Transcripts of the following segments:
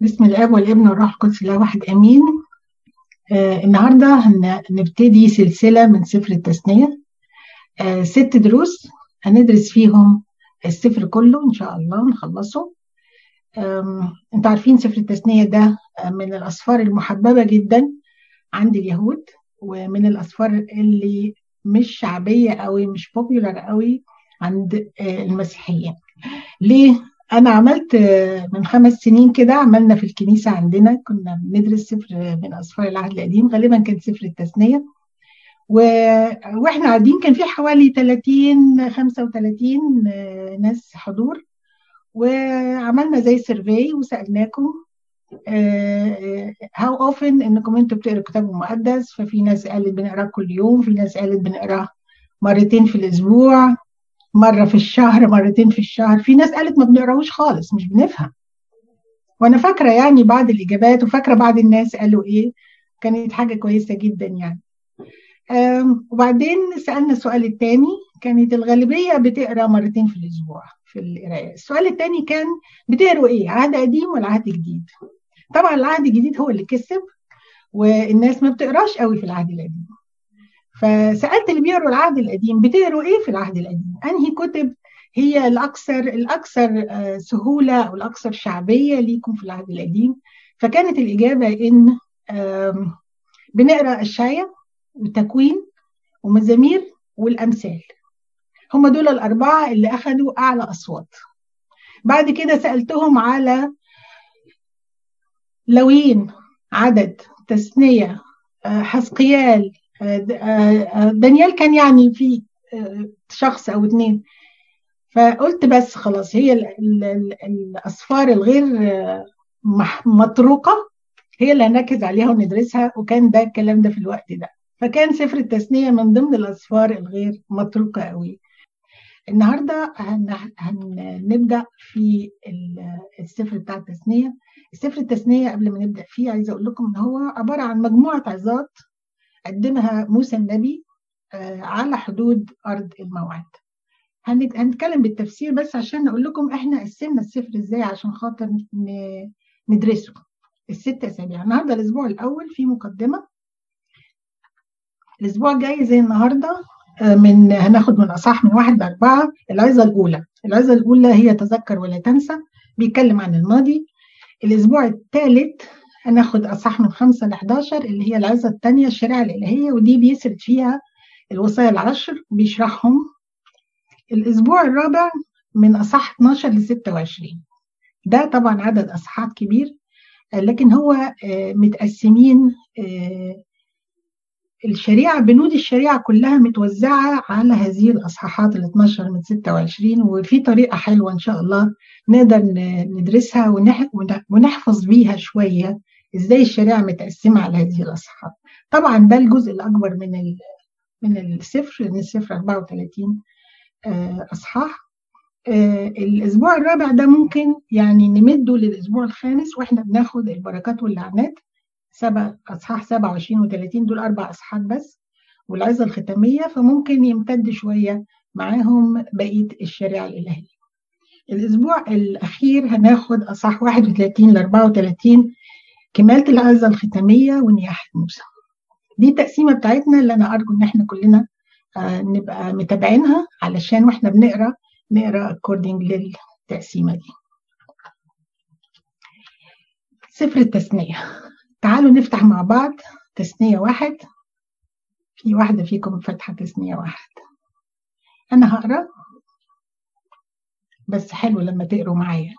بسم الأب والابن والروح القدس الله واحد آمين. آه النهارده هنبتدي سلسلة من سفر التثنية. آه ست دروس هندرس فيهم السفر كله إن شاء الله نخلصه. أنتوا عارفين سفر التثنية ده من الأسفار المحببة جدا عند اليهود ومن الأسفار اللي مش شعبية قوي مش بوبيولار قوي عند آه المسيحيين. ليه؟ أنا عملت من خمس سنين كده عملنا في الكنيسة عندنا كنا بندرس سفر من اسفار العهد القديم غالبا كان سفر التثنية. و... وإحنا قاعدين كان في حوالي 30 35 ناس حضور. وعملنا زي survey وسألناكم how often إنكم أنتوا بتقروا الكتاب المقدس ففي ناس قالت بنقرأه كل يوم في ناس قالت بنقرأه مرتين في الأسبوع. مرة في الشهر مرتين في الشهر. في ناس قالت ما بنقراهوش خالص مش بنفهم. وأنا فاكرة يعني بعض الإجابات وفاكرة بعض الناس قالوا إيه؟ كانت حاجة كويسة جدا يعني. وبعدين سألنا السؤال الثاني كانت الغالبية بتقرأ مرتين في الأسبوع في القراية. السؤال الثاني كان بتقروا إيه؟ عهد قديم ولا عهد جديد؟ طبعا العهد الجديد هو اللي كسب والناس ما بتقراش قوي في العهد القديم. فسألت اللي بيقروا العهد القديم بتقروا إيه في العهد القديم؟ أنهي كتب هي الأكثر الأكثر سهولة أو الأكثر شعبية ليكم في العهد القديم؟ فكانت الإجابة إن بنقرأ اشعيا وتكوين ومزامير والأمثال. هم دول الأربعة اللي اخذوا أعلى أصوات. بعد كده سألتهم على لوين عدد تثنية حسقيال دانيال كان يعني في شخص أو اتنين. فقلت بس خلاص هي ال ال ال الأسفار الغير مطروقه هي اللي هنركز عليها وندرسها وكان ده الكلام ده في الوقت ده. فكان سفر التثنيه من ضمن الأسفار الغير مطروقه قوي النهارده هنبدأ في السفر بتاع التثنيه السفر التثنيه قبل ما نبدأ فيه عايزة أقول لكم إن هو عبارة عن مجموعة عظات قدمها موسى النبي على حدود أرض الموعد. هنتكلم بالتفسير بس عشان أقول لكم إحنا قسمنا السفر إزاي عشان خاطر ندرسه. الست أسابيع. النهاردة الأسبوع الأول في مقدمة. الأسبوع الجاي زي النهاردة من هناخد من أصح من واحد لأربعة العظة الأولى. العظة الأولى هي تذكر ولا تنسى. بيتكلم عن الماضي. الأسبوع الثالث هناخد أصح من خمسة ل 11 اللي هي العظة الثانية الشريعة الإلهية ودي بيسرد فيها الوصايا العشر بيشرحهم الأسبوع الرابع من أصح 12 ل 26 ده طبعا عدد أصحات كبير لكن هو متقسمين الشريعة بنود الشريعة كلها متوزعة على هذه الأصحاحات ال 12 من 26 وفي طريقة حلوة إن شاء الله نقدر ندرسها ونحفظ بيها شوية. إزاي الشريعة متقسمة على هذه الأصحاحات طبعا ده الجزء الأكبر من من السفر لأن السفر 34 أصحاح. الأسبوع الرابع ده ممكن يعني نمده للأسبوع الخامس وإحنا بناخد البركات واللعنات. سبع أصحاح 27 و30 دول أربع اصحاحات بس والعظة الختامية فممكن يمتد شوية معاهم بقية الشريعة الإلهية. الأسبوع الأخير هناخد أصحاح 31 ل 34 كمالة العظه الختامية ونياحه موسى. دي التقسيمة بتاعتنا اللي أنا أرجو إن إحنا كلنا آه نبقى متابعينها علشان وإحنا بنقرأ نقرأ اكوردنج للتقسيمة دي. سفر التثنيه تعالوا نفتح مع بعض تثنية واحد. في واحدة فيكم فاتحة تثنية واحد. أنا هقرأ. بس حلو لما تقروا معايا.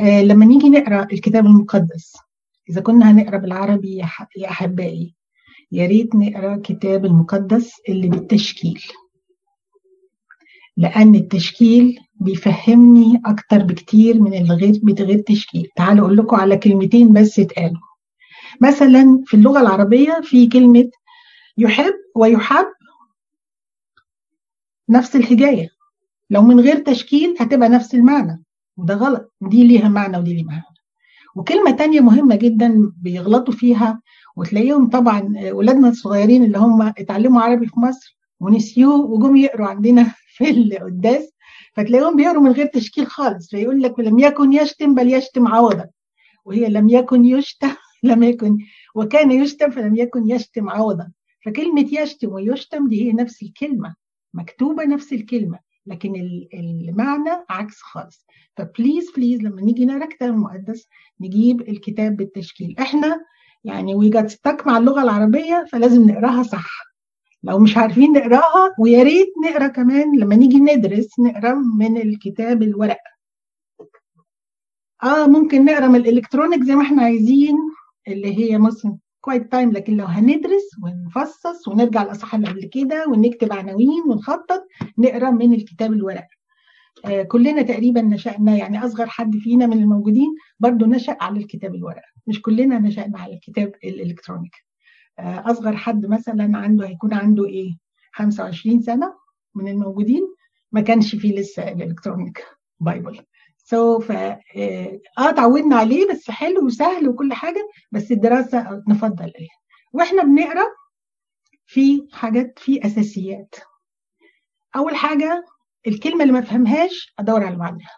آه لما نيجي نقرأ الكتاب المقدس. إذا كنا هنقرأ بالعربي يا أحبائي يا ريت نقرأ الكتاب المقدس اللي بالتشكيل. لأن التشكيل بيفهمني أكتر بكتير من الغير بغير تشكيل. تعالوا أقول لكم على كلمتين بس اتقالوا مثلا في اللغة العربية في كلمة يحب ويحب نفس الحجاية لو من غير تشكيل هتبقى نفس المعنى. وده غلط. دي ليها معنى ودي ليها معنى. وكلمة تانية مهمة جدا بيغلطوا فيها وتلاقيهم طبعا ولادنا الصغيرين اللي هم اتعلموا عربي في مصر ونسيوه وجم يقروا عندنا في القداس فتلاقيهم بيقروا من غير تشكيل خالص فيقول لك لم يكن يشتم بل يشتم عوضا وهي لم يكن يشتم لم يكن وكان يشتم فلم يكن يشتم عوضا فكلمة يشتم ويشتم دي هي نفس الكلمة مكتوبة نفس الكلمة. لكن المعنى عكس خالص. ف please please لما نيجي نقرا الكتاب المقدس نجيب الكتاب بالتشكيل. إحنا يعني we got stuck مع اللغة العربية فلازم نقراها صح. لو مش عارفين نقراها ويا ريت نقرا كمان لما نيجي ندرس نقرا من الكتاب الورق. آه ممكن نقرا من ال electronic زي ما إحنا عايزين اللي هي مثلا quiet time لكن لو هندرس ونفصص ونرجع الاصحاح اللي قبل كده ونكتب عناوين ونخطط نقرأ من الكتاب الورق آه كلنا تقريبا نشأنا يعني أصغر حد فينا من الموجودين برضو نشأ على الكتاب الورق مش كلنا نشأنا على الكتاب ال electronic. آه أصغر حد مثلا عنده هيكون عنده إيه؟ 25 سنة من الموجودين ما كانش فيه لسه ال electronic Bible so ف آه اتعودنا عليه بس حلو وسهل وكل حاجة بس الدراسة نفضل إيه وإحنا بنقرأ في حاجات في أساسيات. أول حاجة الكلمة اللي ما بفهمهاش أدور على معناها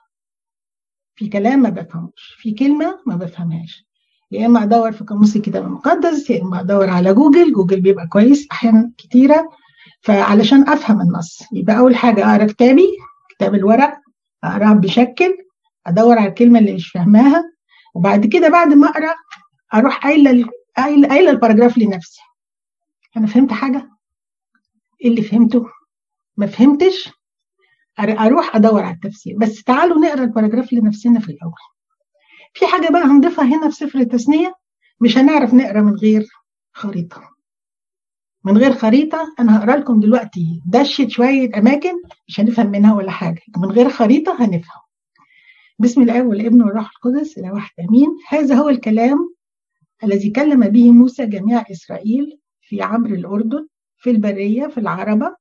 في كلام ما بفهموش في كلمة ما بفهمهاش. يا إما أدور في قاموس الكتاب المقدس يا إما أدور على جوجل جوجل بيبقى كويس أحيانا كتيرة. فعلشان أفهم النص يبقى أول حاجة أقرأ كتابي كتاب الورق أقرأه بشكل أدور على الكلمة اللي مش فاهماها وبعد كده بعد ما أقرأ أروح قايلة قايلة ال paragraph لنفسي. أنا فهمت حاجة؟ إيه اللي فهمته؟ ما فهمتش؟ أروح أدور على التفسير. بس تعالوا نقرأ ال paragraph لنفسنا في الأول. في حاجة بقى هنضيفها هنا في سفر التثنية مش هنعرف نقرأ من غير خريطة. من غير خريطة أنا هقرأ لكم دلوقتي دشة شوية أماكن مش هنفهم منها ولا حاجة. من غير خريطة هنفهم. بسم الله والابن والروح القدس إلى واحد أمين. هذا هو الكلام الذي كلم به موسى جميع إسرائيل في عبر الأردن في البرية في العربة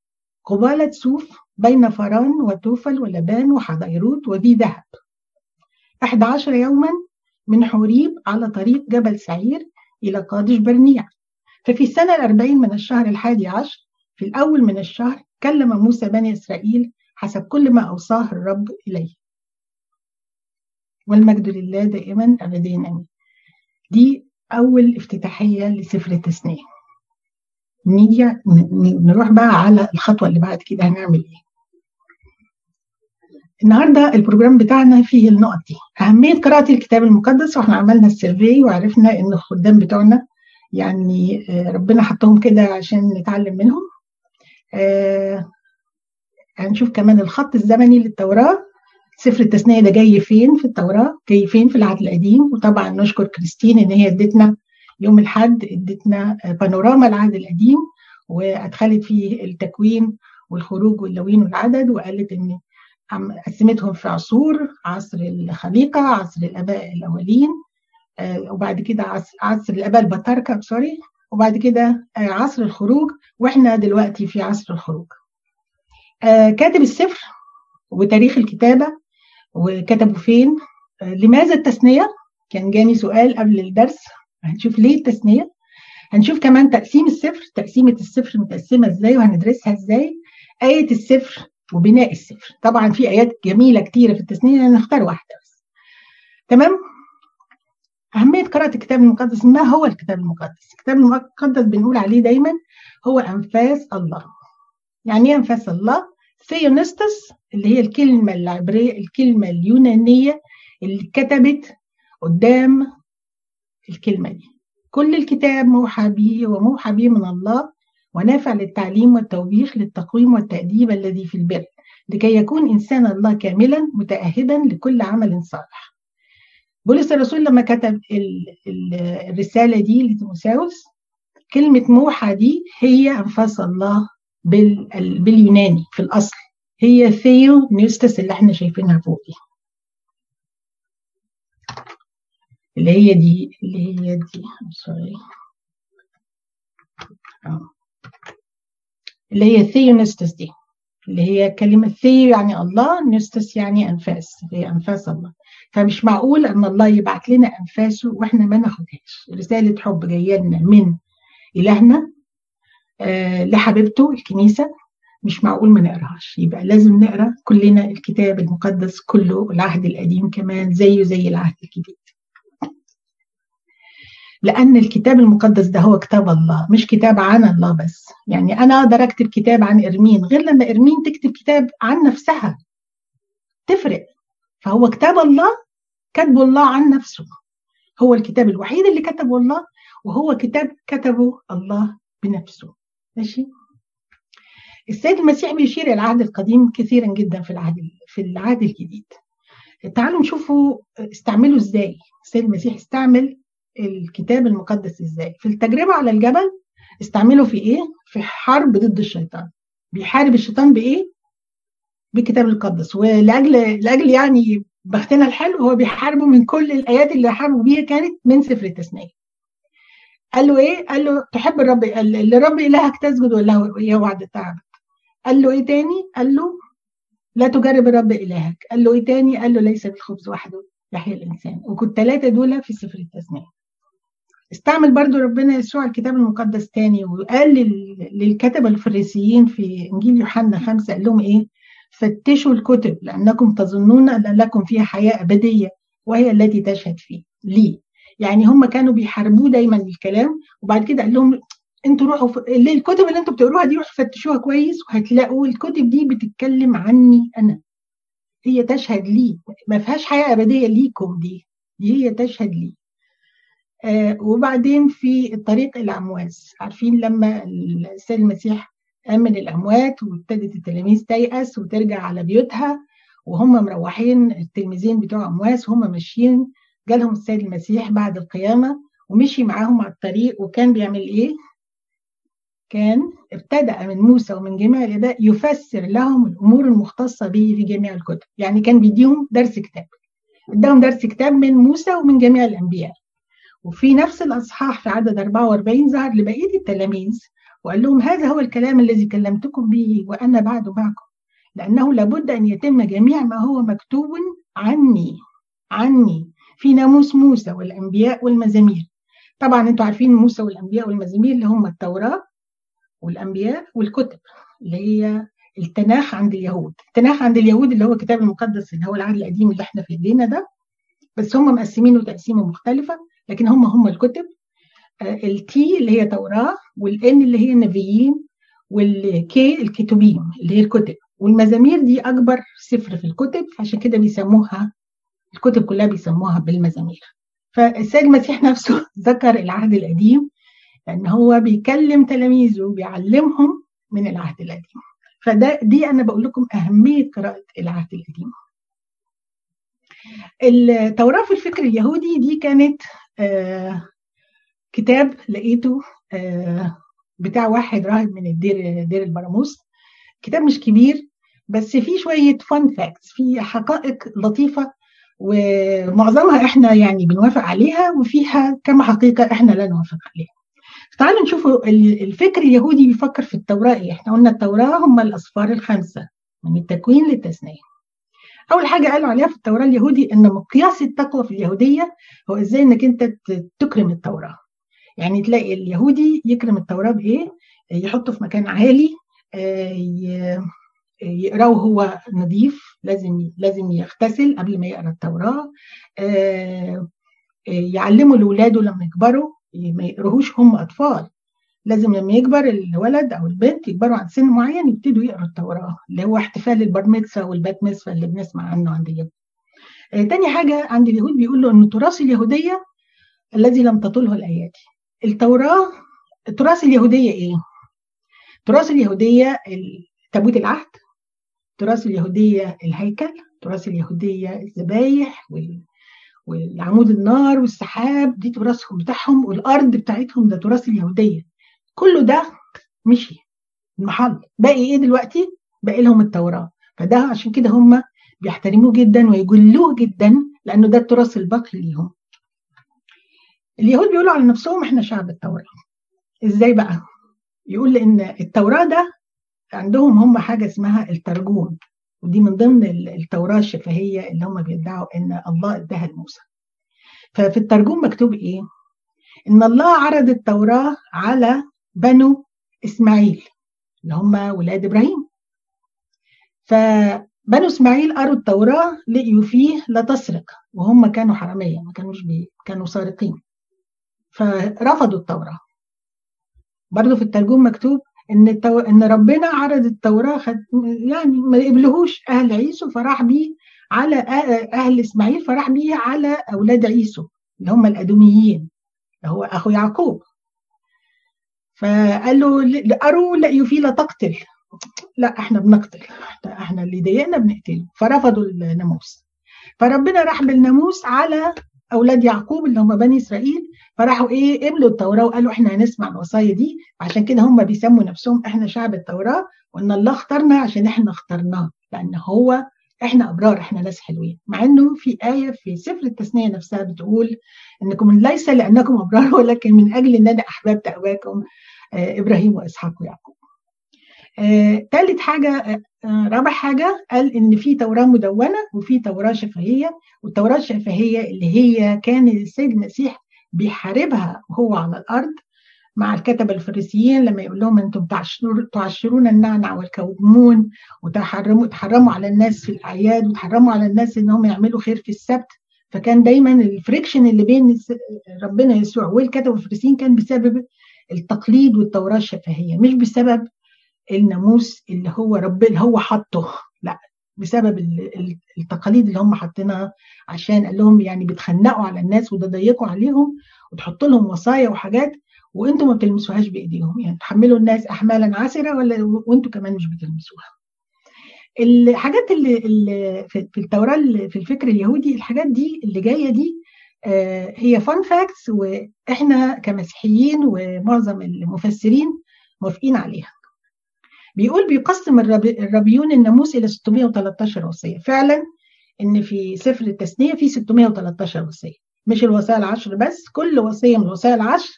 قبالة سوف بين فران وتوفل ولبان وحضيروت وذي ذهب. أحد عشر يوما من حوريب على طريق جبل سعير إلى قادش برنيع. ففي السنة الأربعين من الشهر الحادي عشر في الأول من الشهر كلم موسى بني إسرائيل حسب كل ما أوصاه الرب إليه. والمجد لله دائما أبدين أمين. دي أول افتتاحية لسفر التثنية نيجي نروح بقى على الخطوة اللي بعد كده هنعمل إيه. النهارده ال program بتاعنا فيه النقط دي. أهمية قراءة الكتاب المقدس وإحنا عملنا ال survey وعرفنا إن الخدام بتوعنا يعني ربنا حطهم كده عشان نتعلم منهم. آه هنشوف كمان الخط الزمني للتوراة. سفر التثنية ده جاي فين في التوراة جاي فين في العهد القديم. وطبعا نشكر كريستين إن هي ادتنا يوم الحد ادتنا بانوراما العهد القديم وأدخلت فيه التكوين والخروج واللوين والعدد وقالت إن قسمتهم في عصور عصر الخليقة عصر الآباء الأولين وبعد كده عصر, عصر الآباء البطاركة سوري وبعد كده عصر الخروج وإحنا دلوقتي في عصر الخروج. كاتب السفر وتاريخ الكتابة وكتبوا فين؟ لماذا التثنية؟ كان جاني سؤال قبل الدرس. هنشوف ليه التثنية. هنشوف كمان تقسيم السفر تقسيمة السفر متقسمة إزاي وهندرسها إزاي؟ آية السفر وبناء السفر طبعا في آيات جميلة كتيرة في التثنية نختار واحدة بس. تمام؟ أهمية قراءة الكتاب المقدس. ما هو الكتاب المقدس؟ الكتاب المقدس بنقول عليه دايما هو أنفاس الله. يعني إيه أنفاس الله؟ ثيونستس اللي هي الكلمة العبرية الكلمة اليونانية اللي كتبت قدام الكلمة دي. كل الكتاب موحى به وموحى به من الله ونافع للتعليم والتوبيخ للتقويم والتأديب الذي في البر لكي يكون إنسان الله كاملا متأهبا لكل عمل صالح. بولس الرسول لما كتب الرسالة دي لتيموثاوس كلمة موحى دي هي أنفاس الله باليوناني في الأصل. هي ثيو نيوستس اللي إحنا شايفينها فوق دي. اللي هي دي اللي هي دي sorry اللي هي ثيونستس دي. اللي هي كلمة ثيو يعني الله نيوستس يعني أنفاس. هي أنفاس الله. فمش معقول إن الله يبعت لنا أنفاسه وإحنا ما ناخدهاش. رسالة حب جاية لنا من إلهنا آه لحبيبته الكنيسة مش معقول ما نقراهاش. يبقى لازم نقرأ كلنا الكتاب المقدس كله العهد القديم كمان زيه زي العهد الجديد. لأن الكتاب المقدس ده هو كتاب الله مش كتاب عن الله بس. يعني أنا أقدر أكتب كتاب عن إرمين غير لما إرمين تكتب كتاب عن نفسها. تفرق. فهو كتاب الله كتبه الله عن نفسه. هو الكتاب الوحيد اللي كتبه الله وهو كتاب كتبه الله بنفسه. ماشي؟ السيد المسيح بيشير إلى العهد القديم كثيرا جدا في العهد في العهد الجديد. تعالوا نشوفوا استعمله إزاي. السيد المسيح استعمل الكتاب المقدس إزاي. في التجربة على الجبل استعمله في إيه؟ في حرب ضد الشيطان. بيحارب الشيطان بإيه؟ بالكتاب المقدس. ولاجل لأجل يعني بختنا الحلو هو بيحاربه من كل الآيات اللي حاربوا بيها كانت من سفر التثنيه قال له إيه؟ قال له تحب الرب اللي رب إلهك تسجد ولا هي وعد التعب قال له إيه تاني؟ قال له لا تجرب الرب إلهك. قال له إيه تاني؟ قال له ليس بالخبز وحده يحيى الإنسان. وكنت ثلاثة دول في سفر التثنيه استعمل برضو ربنا يسوع الكتاب المقدس تاني وقال للكتبه الفريسيين في إنجيل يوحنا خمسة قال لهم إيه؟ فتشوا الكتب لأنكم تظنون أن لكم فيها حياة أبدية وهي التي تشهد فيه. لي يعني هم كانوا بيحاربوه دايما بالكلام وبعد كده قال لهم أنتوا روحوا ف... الكتب اللي أنتوا بتقروها دي روحوا فتشوها كويس وهتلاقوا الكتب دي بتتكلم عني أنا. هي تشهد لي ما فيهاش حياة أبدية ليكم دي دي هي تشهد لي. آه وبعدين في الطريق إلى امواس عارفين لما السيد المسيح قام من الأموات وابتدت التلاميذ تيأس وترجع على بيوتها وهم مروحين التلميذين بتوع امواس وهم ماشيين جالهم السيد المسيح بعد القيامة ومشي معاهم على الطريق وكان بيعمل إيه؟ كان ابتدأ من موسى ومن جميع الآباء يفسر لهم الأمور المختصة به في جميع الكتب. يعني كان بيديهم درس كتاب. اداهم درس كتاب من موسى ومن جميع الأنبياء. وفي نفس الأصحاح في عدد 44 ظهر لبقية التلاميذ وقال لهم هذا هو الكلام الذي كلمتكم به وأنا بعد معكم. لأنه لابد أن يتم جميع ما هو مكتوب عني. عني. في ناموس موسى والأنبياء والمزامير. طبعا أنتوا عارفين موسى والأنبياء والمزامير اللي هم التوراة والأنبياء والكتب اللي هي التناخ عند اليهود. التناخ عند اليهود اللي هو الكتاب المقدس اللي هو العهد القديم اللي إحنا في ايدينا ده. بس هم مقسمينه تقسيمة مختلفة لكن هم هم الكتب. التي اللي هي توراة والإن اللي هي النبيين والكي الكتبين اللي هي الكتب. والمزامير دي أكبر سفر في الكتب عشان كده بيسموها الكتب كلها بيسموها بالمزامير. فالسيد المسيح نفسه ذكر العهد القديم لأن هو بيكلم تلاميذه وبيعلمهم من العهد القديم. فده دي أنا بقول لكم أهمية قراءة العهد القديم. التوراه في الفكر اليهودي دي كانت آه كتاب لقيته آه بتاع واحد راهب من الدير دير البراموس. كتاب مش كبير بس فيه شوية فان فاكتس فيه حقائق لطيفة ومعظمها إحنا يعني بنوافق عليها وفيها كم حقيقة إحنا لا نوافق عليها. تعالوا نشوفوا الفكر اليهودي بيفكر في التوراة إيه. إحنا قلنا التوراة هم الأصفار الخمسة من التكوين للتثنية أول حاجة قالوا عليها في التوراة اليهودي إن مقياس التقوى في اليهودية هو إزاي إنك أنت تكرم التوراة. يعني تلاقي اليهودي يكرم التوراة بإيه؟ يحطه في مكان عالي يقرأه هو نظيف لازم لازم يغتسل قبل ما يقرأ التوراة يعلموا لأولاده لما يكبروا ما يقروهوش هم أطفال لازم لما يكبر الولد أو البنت يكبروا عند سن معين يبتدوا يقروا التوراة اللي هو احتفال البار ميتزا والبات ميتزا اللي بنسمع عنه عند اليهود. آه تاني حاجة عند اليهود بيقولوا إن تراث اليهودية الذي لم تطله الايادي. التوراة تراث اليهودية إيه؟ تراث اليهودية تابوت العهد تراث اليهودية الهيكل تراث اليهودية الذبايح وال والعمود النار والسحاب دي تراثهم بتاعهم والأرض بتاعتهم ده تراث اليهودية. كله ده مشي المحل. باقي إيه دلوقتي؟ باقي لهم التوراة. فده عشان كده هم بيحترموه جدا ويجلوه جدا لأنه ده التراث الباقي ليهم. اليهود بيقولوا على نفسهم إحنا شعب التوراة. إزاي بقى؟ يقول لأن التوراة ده عندهم هم حاجة اسمها الترجون ودي من ضمن التوراة الشفهية اللي هم بيدعوا إن الله اداها لموسى. ففي الترجمة مكتوب إيه؟ إن الله عرض التوراة على بنو إسماعيل اللي هم ولاد إبراهيم. فبنو إسماعيل قروا التوراة لقيوا فيه لا تسرق وهم كانوا حرامية ما كانوش بي كانوا سارقين. فرفضوا التوراة برضه في الترجمه مكتوب إن التو... إن ربنا عرض التوراة خد... يعني ما يقبلهوش أهل عيسو فراح بيه على أهل إسماعيل فراح بيه على أولاد عيسو اللي هم الأدوميين اللي هو أخو يعقوب. فقال له اروا لا يفيل تقتل. لا إحنا بنقتل. إحنا اللي ضايقنا بنقتله. فرفضوا الناموس. فربنا راح بالناموس على أولاد يعقوب اللي هم بني إسرائيل فراحوا إيه قبلوا التوراة وقالوا إحنا هنسمع الوصايا دي عشان كده هم بيسموا نفسهم إحنا شعب التوراة وإن الله اختارنا عشان إحنا اخترناه لأن هو إحنا أبرار إحنا ناس حلوين مع إنه في آية في سفر التثنية نفسها بتقول إنكم ليس لأنكم أبرار ولكن من أجل ان أنا احببت اباكم آه إبراهيم وإسحاق ويعقوب. آه، ثالث حاجة آه، رابع حاجة قال إن في توراه مدونة وفي توراه شفهية والتوراه الشفهية اللي هي كان السيد المسيح بيحاربها وهو على الأرض مع الكتبة الفريسيين لما يقول لهم أنتم تعشرون النعنع والكومون وتحرموا تحرموا على الناس في الأعياد وتحرموا على الناس انهم يعملوا خير في السبت. فكان دايما الفريكشن اللي بين ربنا يسوع والكتبة الفريسيين كان بسبب التقليد والتوراه الشفهية مش بسبب الناموس اللي هو رب اللي هو حطه لا بسبب التقاليد اللي هم حاطينها عشان قال لهم يعني بتخنقوا على الناس وتضيقوا عليهم وتحط لهم وصايا وحاجات وأنتم ما بتلمسوهاش بإيديهم. يعني تحملوا الناس احمالا عسره ولا وأنتم كمان مش بتلمسوها. الحاجات اللي, اللي في التوراة في الفكر اليهودي الحاجات دي اللي جاية دي هي فان فاكتس وإحنا كمسيحيين ومعظم المفسرين موافقين عليها. بيقول بيقسم الربيون الناموس إلى 613 وصية. فعلا إن في سفر التثنية في 613 وصية. مش الوصايا العشر بس كل وصية من الوصايا العشر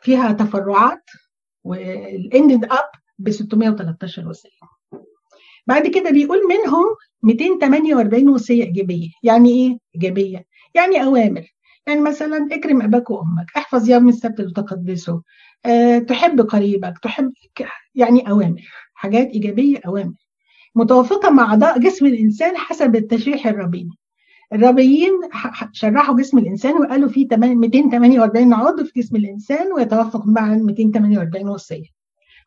فيها تفرعات و ended up ب 613 وصية. بعد كده بيقول منهم 248 وصية إيجابية. يعني إيه؟ إيجابية. يعني أوامر. يعني مثلا اكرم أباك وأمك احفظ يوم السبت وتقدسه أه، تحب قريبك تحب يعني أوامر حاجات إيجابية أوامر. متوافقة مع أعضاء جسم الإنسان حسب التشريح الربيني الربيين شرحوا جسم الإنسان وقالوا في 248 عضو في جسم الإنسان ويتوافق مع 248 وصية.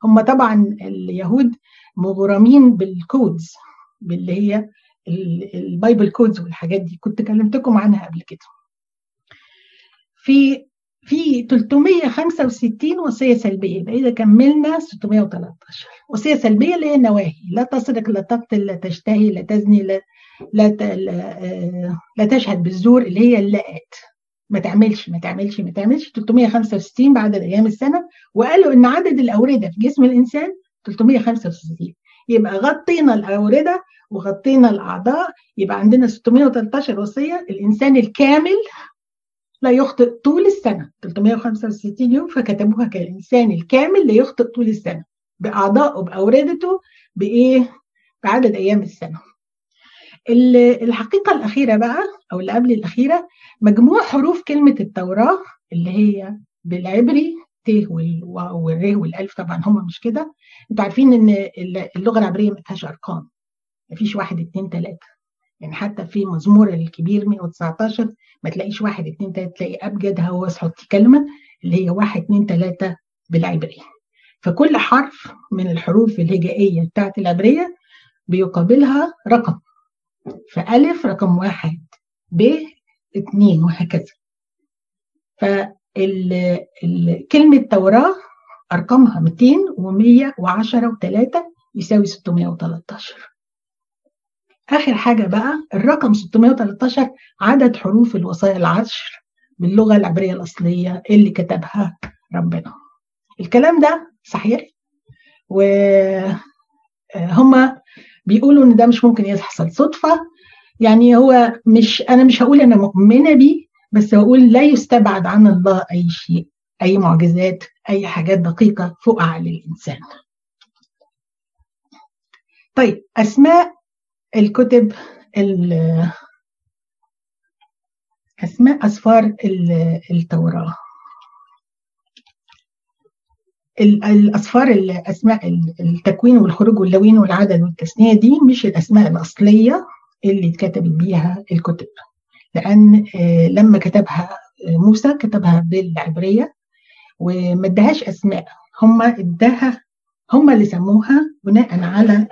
هم طبعا اليهود مغرمين بال codes اللي هي ال Bible codes والحاجات دي. كنت كلمتكم عنها قبل كده. في في 365 وصية سلبية. يبقى إذا كملنا 613 وصية سلبية اللي هي النواهي. لا تسرق لا تقتل لا تشتهي لا تزني لا لا لا تشهد بالزور اللي هي اللاءات ما تعملش ما تعملش ما تعملش. 365 بعد أيام السنة. وقالوا إن عدد الأوردة في جسم الإنسان 365 يبقى غطينا الأوردة وغطينا الأعضاء. يبقى عندنا 613 وصية. الإنسان الكامل لا يخطئ طول السنة 365 يوم فكتبوها كالإنسان الكامل لا يخطئ طول السنة بأعضائه بأوردته بإيه؟ بعدد أيام السنة. الحقيقة الأخيرة بقى أو اللي قبل الأخيرة مجموع حروف كلمة التوراة اللي هي بالعبري ت والر والألف طبعا هم مش كده. أنتوا عارفين إن اللغة العبرية ما فيهاش أرقام ما فيش واحد اتنين تلاتة. يعني حتى في مزمور الكبير 119 ما تلاقيش واحد اتنين تلاتة تلاقي أبجد هو حطي كلمه اللي هي واحد اتنين تلاتة بالعبري. فكل حرف من الحروف الهجائية بتاعت العبرية بيقابلها رقم. فألف رقم واحد ب اتنين وهكذا. فكلمة توراة أرقامها 200 و110 و3 يساوي 613 آخر حاجة بقى الرقم 613 عدد حروف الوصايا العشر باللغة العبرية الأصلية اللي كتبها ربنا. الكلام ده صحيح؟ وهم بيقولوا إن ده مش ممكن يحصل. صدفة يعني هو مش أنا مش هقول أنا مؤمنة بيه بس بقول لا يستبعد عن الله أي شيء أي معجزات أي حاجات دقيقة فوق عقل الإنسان. طيب أسماء الكتب أسماء أسفار التوراة. الأسفار الأسماء التكوين والخروج واللوين والعدد والتثنية دي مش الأسماء الأصلية اللي اتكتبت بيها الكتب. لأن لما كتبها موسى كتبها بالعبرية وما ادهاش أسماء. هم اداها هم اللي سموها بناء على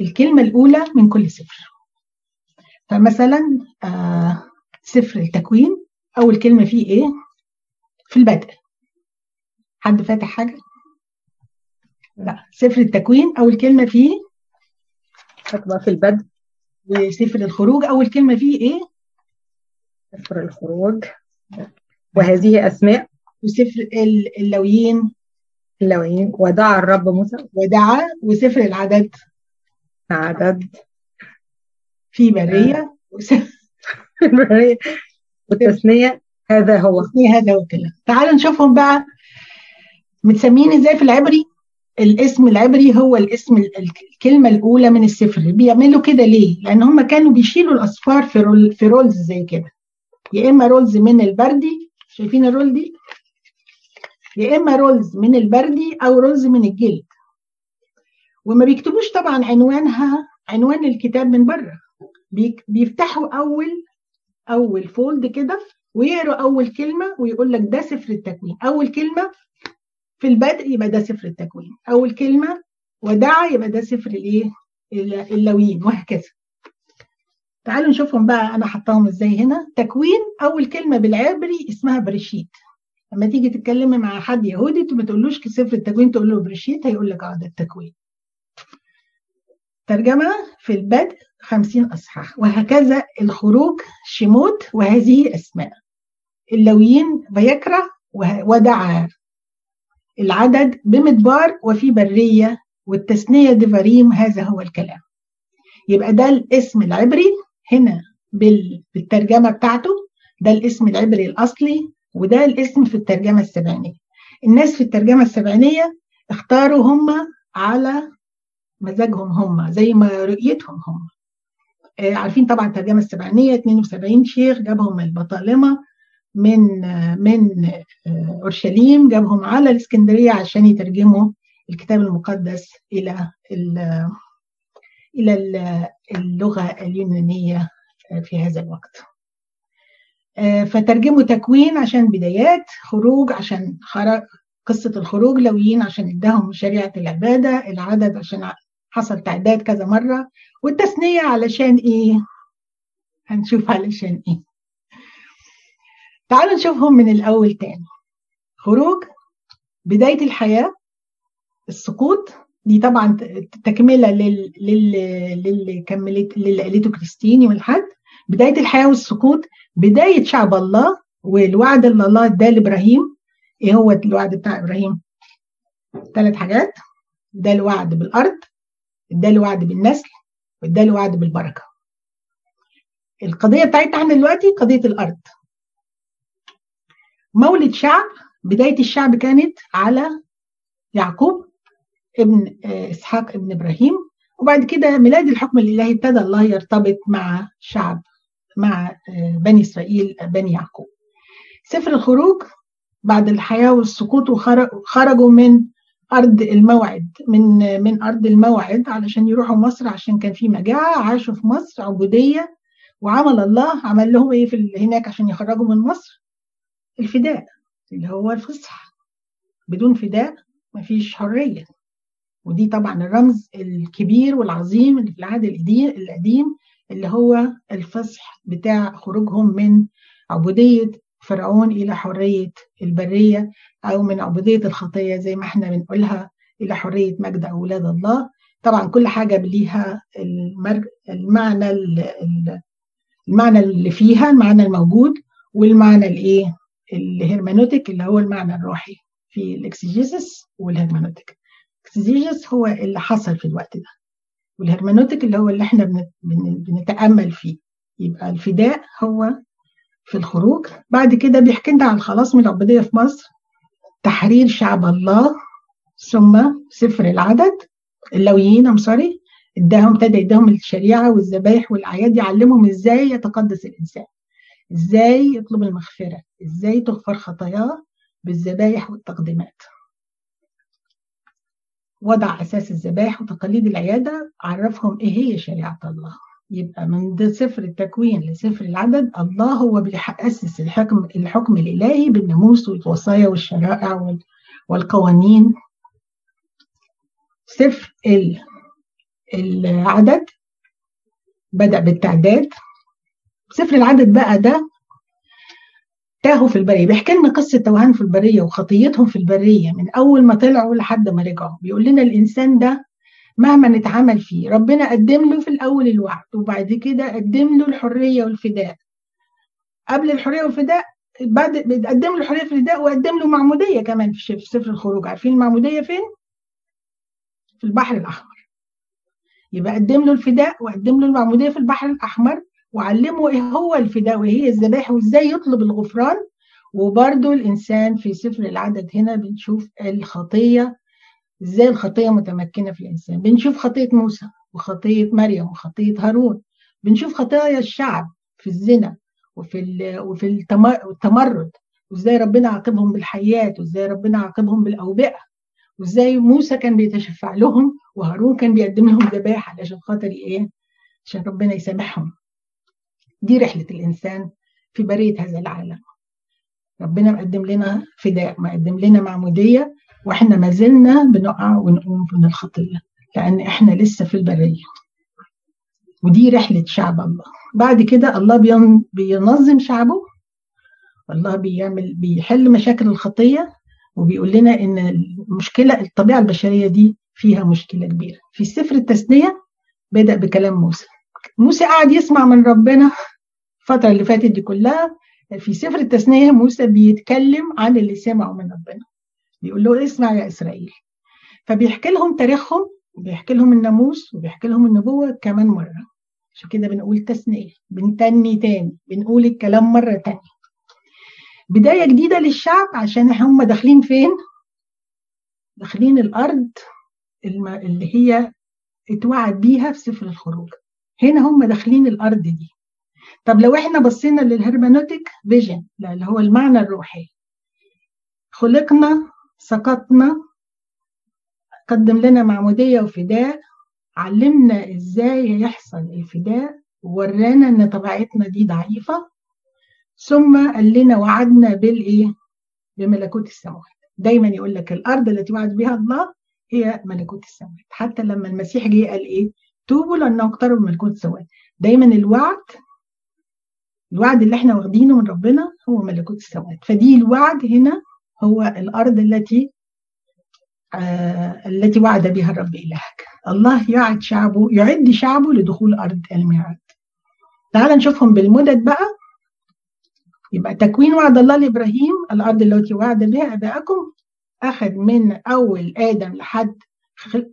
الكلمة الأولى من كل سفر فمثلا آه سفر التكوين أول كلمة فيه إيه؟ في البدء. حد فاتح حاجة؟ لا. سفر التكوين أول كلمة فيه في البدء. وسفر الخروج أول كلمة فيه إيه؟ سفر الخروج. وهذه أسماء. وسفر اللويين اللويين ودعا الرب موسى. ودعا وسفر العدد. عدد في بريه في البريه والتثنيه هذا هو. هذا هو الكلام تعالوا نشوفهم بقى. متسمين إزاي في العبري؟ الاسم العبري هو الاسم الكلمة الأولى من السفر بيعملوا كده ليه؟ لأن هم كانوا بيشيلوا الأسفار في roll في rolls زي كده. يا إما rolls من البردي شايفين ال roll دي؟ يا إما rolls من البردي أو rolls من الجلد. وما بيكتبوش طبعا عنوانها عنوان الكتاب من بره. بيفتحوا أول أول fold كده ويقروا أول كلمة ويقول لك ده سفر التكوين. أول كلمة في البدء يبقى ده سفر التكوين. أول كلمة ودعا يبقى ده سفر الإيه؟ اللويين وهكذا. تعالوا نشوفهم بقى أنا حطاهم إزاي هنا. تكوين أول كلمة بالعبري اسمها بريشيت. لما تيجي تتكلمي مع حد يهودي ما تقولوش سفر التكوين تقول له بريشيت هيقول لك آه ده التكوين. ترجمة في البدء خمسين أصحاح. وهكذا الخروج شموت وهذه أسماء اللويين بيكره ودعا العدد بمدبار وفي برية. والتثنية دفاريم هذا هو الكلام. يبقى ده الاسم العبري. هنا بالترجمة بتاعته ده الاسم العبري الأصلي وده الاسم في الترجمة السبعينية. الناس في الترجمة السبعينية اختاروا هم على مزاجهم هم زي ما رؤيتهم هم آه عارفين طبعا الترجمة السبعينية 72 شيخ جابهم البطالمة من من أورشليم جابهم على الإسكندرية عشان يترجموا الكتاب المقدس إلى إلى اللغة اليونانية في هذا الوقت. فترجموا تكوين عشان بدايات خروج عشان قصة الخروج لويين عشان إداهم شريعة العبادة العدد عشان حصل تعداد كذا مرة والتثنية علشان إيه؟ هنشوف علشان إيه. تعالوا نشوفهم من الأول تاني خروج بداية الحياة السقوط دي طبعا تكملة لل للي كملت للي قالته كريستيني والحد بداية الحياة والسقوط بداية شعب الله والوعد اللي الله اداه لإبراهيم إيه هو الوعد بتاع إبراهيم؟ ثلاث حاجات ده الوعد بالأرض ده الوعد بالنسل وده الوعد بالبركة. القضية بتاعتنا إحنا دلوقتي قضية الأرض. مولد شعب بداية الشعب كانت على يعقوب ابن إسحاق ابن إبراهيم وبعد كده ميلاد الحكم الإلهي ابتدى الله يرتبط مع شعب مع بني إسرائيل بني يعقوب. سفر الخروج بعد الحياة والسقوط وخرجوا من أرض الموعد من من أرض الموعد علشان يروحوا مصر عشان كان في مجاعة عاشوا في مصر عبودية وعمل الله عمل لهم إيه في هناك عشان يخرجوا من مصر؟ الفداء اللي هو الفصح بدون فداء مفيش حرية. ودي طبعا الرمز الكبير والعظيم اللي في العهد القديم اللي هو الفصح بتاع خروجهم من عبودية فرعون إلى حرية البرية أو من عبودية الخطية زي ما إحنا بنقولها إلى حرية مجد أولاد الله. طبعا كل حاجة ليها المعنى المعنى اللي فيها المعنى الموجود والمعنى الإيه؟ ال hermeneutic اللي هو المعنى الروحي في ال exegesis وال hermeneutic ال exegesis هو اللي حصل في الوقت ده. وال hermeneutic اللي هو اللي إحنا بنتأمل فيه. يبقى الفداء هو في الخروج. بعد كده بيحكي لنا عن الخلاص من العبوديه في مصر. تحرير شعب الله ثم سفر العدد. اللويين I'm sorry إداهم ابتدى يداهم الشريعة والذبائح والأعياد يعلمهم إزاي يتقدس الإنسان. إزاي يطلب المغفرة. إزاي تغفر خطاياه بالذبائح والتقديمات. وضع أساس الذبائح وتقاليد العيادة. عرفهم إيه هي شريعة الله. يبقى من سفر التكوين لسفر العدد. الله هو بيأسس الحكم الحكم الإلهي بالناموس والوصايا والشرائع والقوانين. سفر العدد بدأ بالتعداد. سفر العدد بقى ده تاهوا في البرية. بيحكي لنا قصة توهان في البرية وخطيتهم في البرية من أول ما طلعوا لحد ما رجعوا. بيقول لنا الإنسان ده مهما نتعامل فيه. ربنا قدم له في الأول الوعد وبعد كده قدم له الحرية والفداء. قبل الحرية والفداء بعد قدم له الحرية والفداء وقدم له معمودية كمان في سفر الخروج. عارفين المعمودية فين؟ في البحر الأحمر. يبقى قدم له الفداء وقدم له المعمودية في البحر الأحمر وعلمه إيه هو الفداء وهي الذبائح وإزاي يطلب الغفران. وبرده الإنسان في سفر العدد هنا بنشوف الخطية إزاي الخطية متمكنة في الإنسان؟ بنشوف خطية موسى وخطية مريم وخطية هارون. بنشوف خطايا الشعب في الزنا وفي وفي التمرد. وإزاي ربنا عاقبهم بالحياة وإزاي ربنا عاقبهم بالأوبئة. وإزاي موسى كان بيتشفع لهم وهارون كان بيقدم لهم ذبائح علشان خاطر إيه؟ عشان ربنا يسامحهم. دي رحلة الإنسان في برية هذا العالم. ربنا مقدم لنا فداء مقدم لنا معمودية. وإحنا ما زلنا بنقع ونقوم من الخطية لأن إحنا لسه في البرية ودي رحلة شعب الله. بعد كده الله بينظم شعبه الله بيعمل بيحل مشاكل الخطية وبيقول لنا إن المشكلة الطبيعة البشرية دي فيها مشكلة كبيرة. في سفر التثنية بدأ بكلام موسى. موسى قاعد يسمع من ربنا الفترة اللي فاتت دي كلها. في سفر التثنية موسى بيتكلم عن اللي سمعوا من ربنا. بيقول له اسمع يا إسرائيل. فبيحكي لهم تاريخهم بيحكي لهم الناموس وبيحكي لهم النبوة كمان مرة. عشان كده بنقول تثنية بنتني تاني بنقول الكلام مرة تانية. بداية جديدة للشعب عشان هم داخلين فين؟ داخلين الأرض اللي هي اتوعد بيها في سفر الخروج. هنا هم داخلين الأرض دي. طب لو إحنا بصينا للهرمانوتيك فيجن اللي هو المعنى الروحي خلقنا سقطنا قدم لنا معمودية وفداء علمنا إزاي يحصل الفداء ورانا إن طبيعتنا دي ضعيفة ثم قال لنا وعدنا بالإيه؟ بملكوت السماوات. دايما يقول لك الأرض التي وعد بها الله هي ملكوت السماوات. حتى لما المسيح جه قال إيه؟ توبوا لأنه أقترب ملكوت السماوات. دايما الوعد الوعد اللي إحنا واخدينه من ربنا هو ملكوت السماوات. فدي الوعد هنا هو الأرض التي آه التي وعد بها الرب إلهك. الله يعد شعبه يعد شعبه لدخول أرض الميعاد. تعال نشوفهم بالمدد بقى. يبقى تكوين وعد الله لإبراهيم الأرض التي وعد بها ابائكم أخذ من أول آدم لحد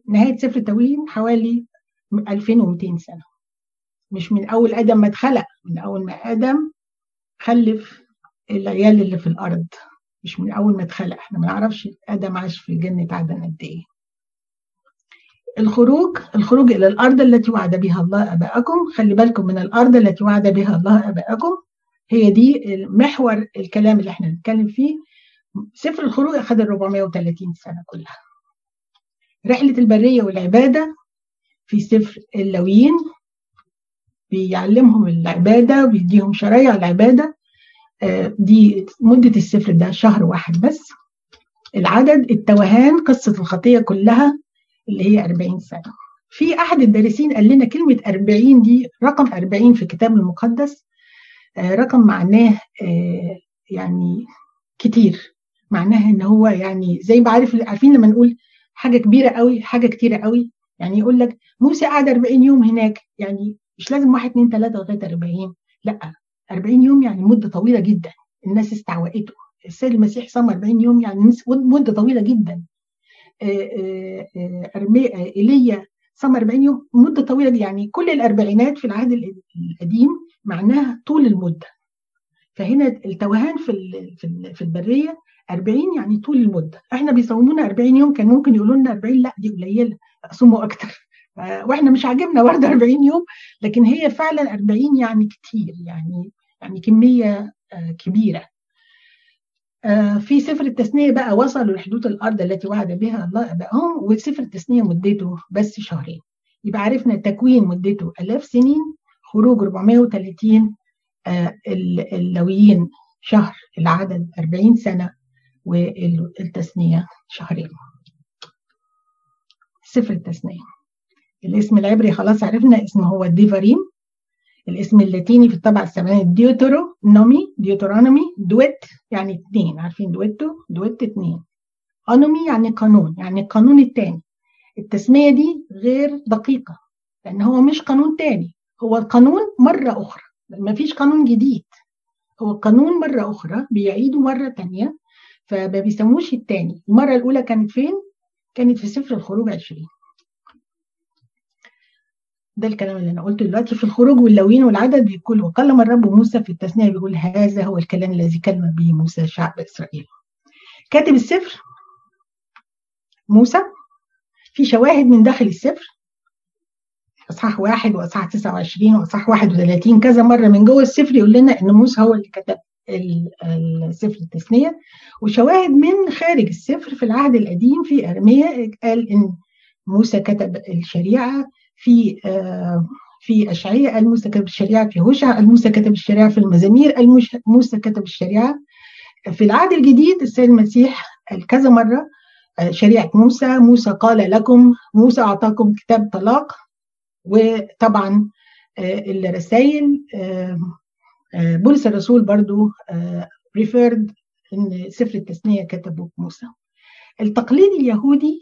نهاية سفر التكوين حوالي 2200 سنة. مش من أول آدم ما اتخلق من أول ما آدم خلف العيال اللي في الأرض. مش من أول ما اتخلق إحنا ما نعرفش آدم عاش في جنه عدن قد إيه الخروج الخروج إلى الأرض التي وعد بها الله ابائكم خلي بالكم من الأرض التي وعد بها الله ابائكم هي دي محور الكلام اللي إحنا بنتكلم فيه. سفر الخروج ال 430 سنة كلها. رحلة البرية والعبادة في سفر اللويين بيعلمهم العبادة وبيديهم شرايع العبادة. دي مدة السفر ده شهر واحد بس. العدد التوهان قصة الخطية كلها اللي هي 40 سنة. في أحد الدارسين قال لنا كلمة 40 دي رقم 40 في الكتاب المقدس رقم معناه يعني كتير. معناها إن هو يعني زي ما عارف عارفين لما نقول حاجة كبيرة قوي حاجة كتيرة قوي يعني يقول لك موسى قعد 40 يوم هناك يعني مش لازم واحد اثنين ثلاثة لغاية 40 لأ. 40 يوم يعني مدة طويلة جدا. الناس استعوقته السيد المسيح صام 40 يوم يعني مدة طويلة جدا. إيليا صام 40 يوم مدة طويلة دي يعني كل الأربعينات في العهد القديم معناها طول المدة. فهنا التوهان في في البرية 40 يعني طول المدة. إحنا بيصومونا 40 يوم كان ممكن يقولوا لنا 40 لا دي قليلة صوموا أكتر. وإحنا مش عاجبنا برضه 40 يوم لكن هي فعلا 40 يعني كتير يعني يعني كمية كبيرة. في سفر التثنية بقى وصلوا لحدود الأرض التي وعد بها الله ابائهم وسفر التثنية مدته بس شهرين. يبقى عرفنا التكوين مدته آلاف سنين خروج 430 اللويين شهر العدد 40 سنة والتثنية شهرين. سفر التثنية. الاسم العبري خلاص عرفنا اسمه هو الديفاريم الاسم اللاتيني في الطبعة السبعينية Deutero nomy Deuteronomy دويت يعني اثنين عارفين دويتو؟ دويت اثنين أنومي يعني قانون يعني القانون الثاني التسمية دي غير دقيقة لأن هو مش قانون تاني. هو القانون مرة أخرى. ما فيش قانون جديد. هو القانون مرة أخرى بيعيده مرة تانية فما بيسموش التاني. المرة الأولى كانت فين؟ كانت في سفر الخروج 20 ده الكلام اللي أنا قلته دلوقتي. في الخروج واللوين والعدد بيقول وكلم الرب موسى في التثنية بيقول هذا هو الكلام الذي كلم به موسى شعب إسرائيل. كاتب السفر موسى في شواهد من داخل السفر. إصحاح واحد وإصحاح 29 وإصحاح 31 كذا مرة من جوه السفر يقول لنا إن موسى هو اللي كتب السفر التثنية. وشواهد من خارج السفر في العهد القديم في أرميا قال إن موسى كتب الشريعة في في اشعياء قال موسى كتب الشريعة في هوشع قال موسى كتب الشريعة في المزامير قال موسى كتب الشريعة. في العهد الجديد السيد المسيح كذا مرة شريعة موسى موسى قال لكم موسى أعطاكم كتاب طلاق وطبعا الرسائل بولس الرسول برضو ريفيرد إن سفر التثنية كتبه موسى. التقليد اليهودي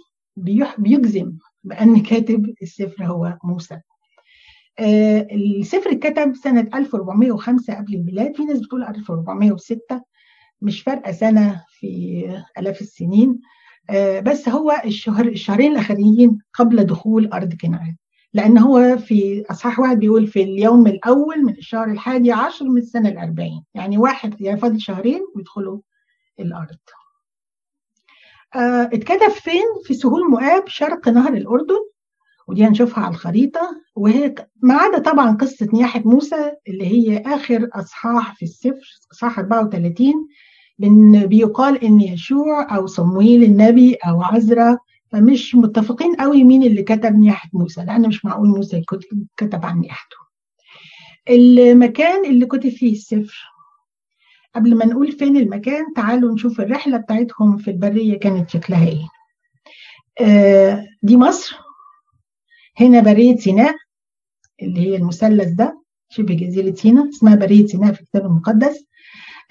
بيجزم بأن كاتب السفر هو موسى. السفر اتكتب سنة 1405 قبل الميلاد. في ناس بتقول 1406 مش فارقة سنة في آلاف السنين. بس هو الشهر الشهرين الأخرين قبل دخول أرض كنعان. لأن هو في أصحاح واحد بيقول في اليوم الأول من الشهر الحادي عشر من السنة الأربعين. يعني واحد يعني فاضل شهرين ويدخلوا الأرض. آه اتكتب فين؟ في سهول مؤاب شرق نهر الأردن ودي هنشوفها على الخريطة. وهي ما عدا طبعا قصة نياحة موسى اللي هي آخر أصحاح في السفر أصحاح 34 بيقال إن يشوع أو صمويل النبي أو عزرا فمش متفقين قوي مين اللي كتب نياحة موسى لأن مش معقول موسى كتب عن نياحته. المكان اللي كتب فيه السفر قبل ما نقول فين المكان تعالوا نشوف الرحلة بتاعتهم في البرية كانت شكلها إيه. آه دي مصر. هنا برية سيناء اللي هي المثلث ده شبه جزيرة سيناء اسمها برية سيناء في الكتاب المقدس.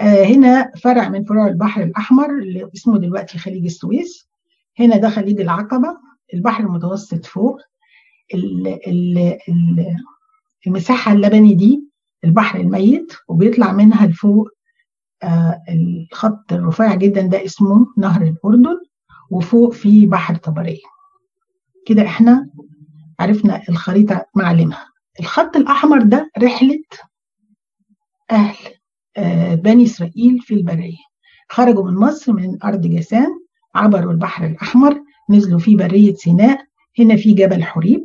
آه هنا فرع من فروع البحر الأحمر اللي اسمه دلوقتي خليج السويس. هنا ده خليج العقبة البحر المتوسط فوق. ال ال ال المساحة اللبني دي البحر الميت وبيطلع منها لفوق الخط الرفيع جدا ده اسمه نهر الأردن وفوق في بحر طبرية كده إحنا عرفنا الخريطة معلمها. الخط الأحمر ده رحلة أهل آه بني إسرائيل في البرية. خرجوا من مصر من أرض جسان عبروا البحر الأحمر نزلوا في برية سيناء هنا في جبل حريب.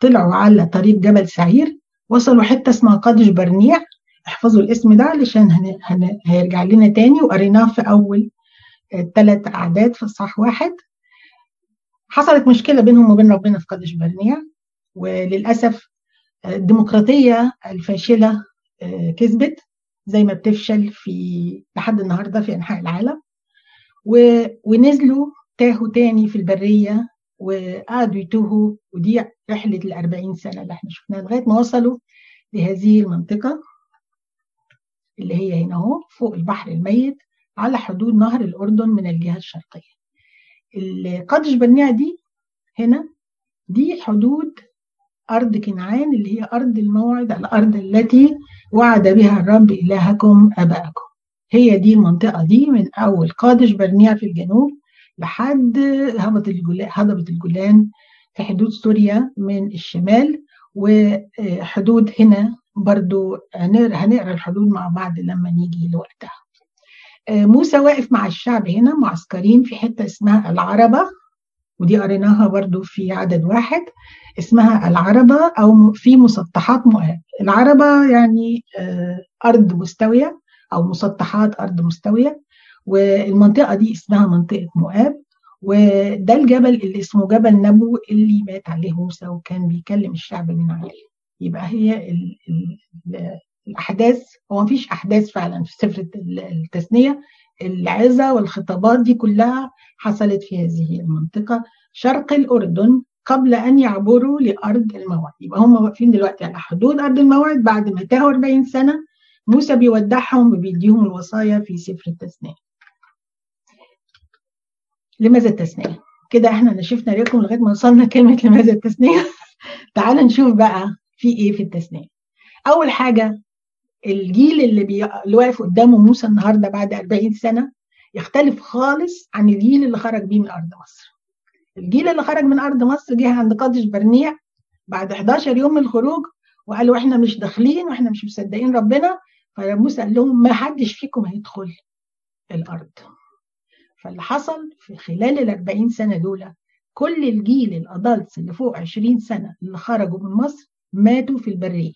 طلعوا على طريق جبل سعير وصلوا حتة اسمها قادش برنيع احفظوا الاسم ده علشان هن... هن... هيرجع لنا تاني وقريناه في أول ثلاث أعداد في الصح واحد. حصلت مشكلة بينهم وبين ربنا في قادش برنيع وللأسف الديمقراطية الفاشلة كسبت زي ما بتفشل في لحد النهارده في أنحاء العالم. و... ونزلوا تاهوا تاني في البرية وقعدوا يتوهوا ودي رحلة ال 40 سنة اللي إحنا شفناها لغاية ما وصلوا لهذه المنطقة. اللي هي هنا اهو فوق البحر الميت على حدود نهر الأردن من الجهة الشرقية. القادش برنيع دي هنا دي حدود أرض كنعان اللي هي أرض الموعد الأرض التي وعد بها الرب إلهكم أبائكم هي دي المنطقة دي من أول قادش برنيع في الجنوب لحد هضبة الجولان هضبة الجولان في حدود سوريا من الشمال وحدود هنا برضو هنقرا الحدود مع بعض لما نيجي لوقتها. موسى واقف مع الشعب هنا معسكرين في حتة اسمها العربة ودي قريناها برضو في عدد واحد اسمها العربة أو في مسطحات مؤاب العربة يعني أرض مستوية أو مسطحات أرض مستوية والمنطقة دي اسمها منطقة مؤاب وده الجبل اللي اسمه جبل نبو اللي مات عليه موسى وكان بيكلم الشعب من عليه. يبقى هي ال ال الأحداث هو مفيش أحداث فعلا في سفر التثنيه العظة والخطابات دي كلها حصلت في هذه المنطقة. شرق الأردن قبل أن يعبروا لأرض الموعد. يبقى هم واقفين دلوقتي على حدود أرض الموعد بعد ما تاهوا 40 سنة. موسى بيودعهم وبيديهم الوصايا في سفر التثنيه لماذا التثنيه كده إحنا نشفنا لكم لغاية ما وصلنا كلمة لماذا التثنيه تعال نشوف بقى. في إيه في التثنيه أول حاجة الجيل اللي, بي... اللي واقف قدامه موسى النهارده بعد 40 سنة يختلف خالص عن الجيل اللي خرج بيه من أرض مصر. الجيل اللي خرج من أرض مصر جه عند قادش برنيع بعد 11 يوم من الخروج وقالوا إحنا مش داخلين وإحنا مش مصدقين ربنا فموسى قال لهم ما حدش فيكم هيدخل الأرض. فاللي حصل في خلال ال 40 سنة دول كل الجيل الأدلتس اللي فوق 20 سنة اللي خرجوا من مصر ماتوا في البرية.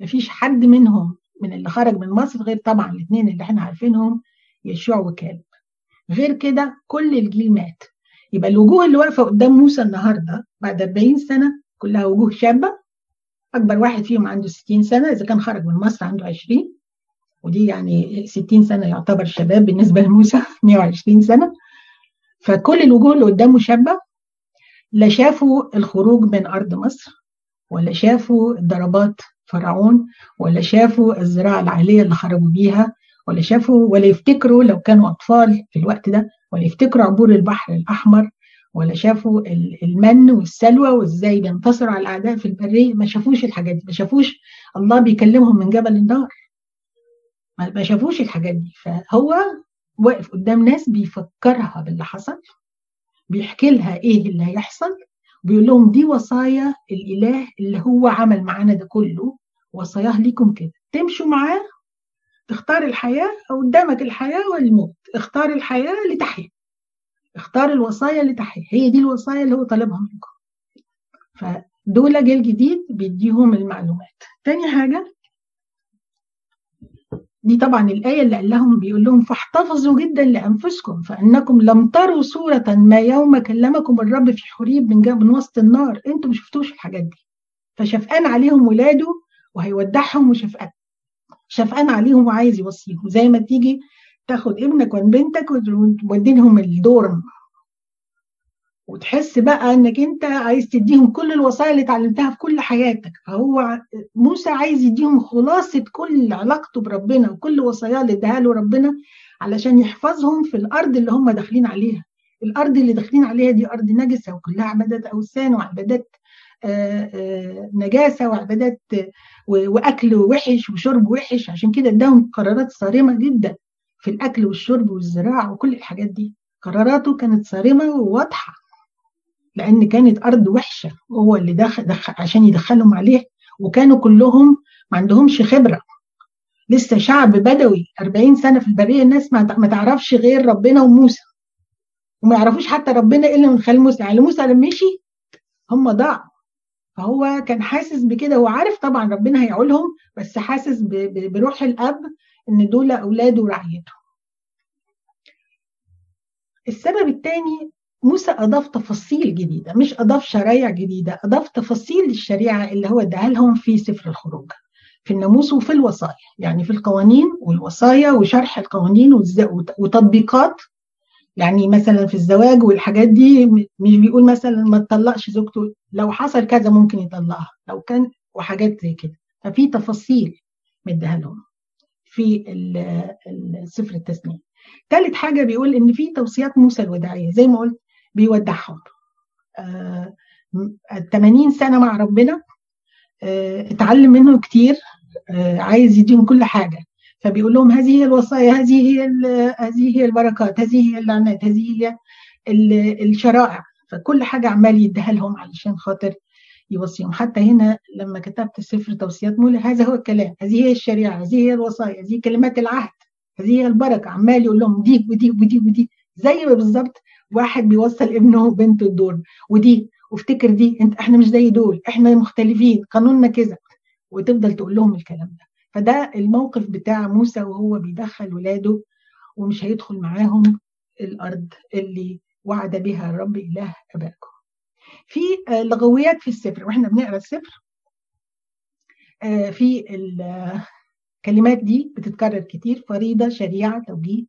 مفيش حد منهم من اللي خرج من مصر غير طبعا الاثنين اللي إحنا عارفينهم يشوع وكالب غير كده كل الجيل مات. يبقى الوجوه اللي واقفة قدام موسى النهارده بعد 40 سنة كلها وجوه شابة. أكبر واحد فيهم عنده 60 سنة إذا كان خرج من مصر عنده 20 ودي يعني 60 سنة يعتبر شباب بالنسبة لموسى 120 سنة. فكل الوجوه اللي قدامه شابة لا شافوا الخروج من أرض مصر. ولا شافوا ضربات فرعون ولا شافوا الزراعة العالية اللي خرجوا بيها ولا شافوا ولا يفتكروا لو كانوا أطفال في الوقت ده ولا يفتكروا عبور البحر الأحمر ولا شافوا المن والسلوى وإزاي بينتصروا على الأعداء في البرية. ما شافوش الحاجات دي ما شافوش الله بيكلمهم من جبل النار. ما شافوش الحاجات دي. فهو واقف قدام ناس بيفكرها باللي حصل بيحكي لها إيه اللي هيحصل بيقول لهم دي وصايا الإله اللي هو عمل معانا ده كله وصاياه ليكم كده. تمشوا معاه تختار الحياة قدامك الحياة والموت. اختار الحياة لتحيا اختار الوصايا لتحيا هي دي الوصايا اللي هو طالبها منكم. فدول جيل جديد بيديهم المعلومات. تاني حاجة دي طبعا الآية اللي قال لهم بيقول لهم فاحتفظوا جدا لأنفسكم فإنكم لم تروا صورة ما يوم كلمكم الرب في حريب من من وسط النار. أنتوا ما شفتوش الحاجات دي. فشفقان عليهم ولاده وهيودعهم وشفقان. شفقان عليهم وعايز يوصيهم. زي ما تيجي تاخد ابنك وبنتك وتودينهم الدورم. وتحس بقى إنك أنت عايز تديهم كل الوصايا اللي اتعلمتها في كل حياتك. فهو موسى عايز يديهم خلاصة كل علاقته بربنا وكل وصاياه اللي اداها له ربنا علشان يحفظهم في الأرض اللي هم داخلين عليها. الأرض اللي داخلين عليها دي أرض نجسة وكلها عبادات أوثان وعبادات نجاسة وعبادات وأكل وحش وشرب وحش. عشان كده اداهم قرارات صارمة جدا في الأكل والشرب والزراعة وكل الحاجات دي. قراراته كانت صارمة وواضحة. لأن كانت أرض وحشة وهو اللي دخل, دخل عشان يدخلهم عليه وكانوا كلهم ما عندهمش خبرة. لسه شعب بدوي 40 سنة في البرية الناس ما تعرفش غير ربنا وموسى. وما يعرفوش حتى ربنا إلا من خلال موسى. يعني موسى لما مشي هم ضاعوا. فهو كان حاسس بكده. هو عارف طبعا ربنا هيعولهم بس حاسس بروح الأب إن دول أولاده ورعيته. السبب الثاني موسى أضاف تفاصيل جديدة مش أضاف شرايع جديدة أضاف تفاصيل للشريعة اللي هو اداها لهم في سفر الخروج في الناموس وفي الوصايا يعني في القوانين والوصايا وشرح القوانين وتطبيقات يعني مثلا في الزواج والحاجات دي مش بيقول مثلا ما تطلقش زوجته لو حصل كذا ممكن يطلقها لو كان وحاجات زي كده. ففي تفاصيل مديها لهم في سفر التثنيه ثالث حاجة بيقول إن في توصيات موسى الوداعية زي ما قلت بيودعهم. آه 80 سنة مع ربنا آه اتعلم منه كتير آه عايز يديهم كل حاجة. فبيقول لهم هذه هي الوصايا هذه هي هذه هي البركات هذه هي اللعنات هذه هي الشرائع. فكل حاجة عمال يديها لهم علشان خاطر يوصيهم. حتى هنا لما كتبت سفر توصيات مولى هذا هو الكلام. هذه هي الشريعة هذه هي الوصايا هذه كلمات العهد هذه هي البركة. عمال يقول لهم دي ودي ودي ودي. زي ما بالظبط واحد بيوصل ابنه وبنته الدور. ودي وافتكر دي انت إحنا مش زي دول إحنا مختلفين قانوننا كذا. وتفضل تقول لهم الكلام ده. فده الموقف بتاع موسى وهو بيدخل ولاده ومش هيدخل معاهم الأرض اللي وعد بها الرب إله أباكم. في لغويات في السفر. وإحنا بنقرأ السفر في الكلمات دي بتتكرر كتير فريضة شريعة توجيه.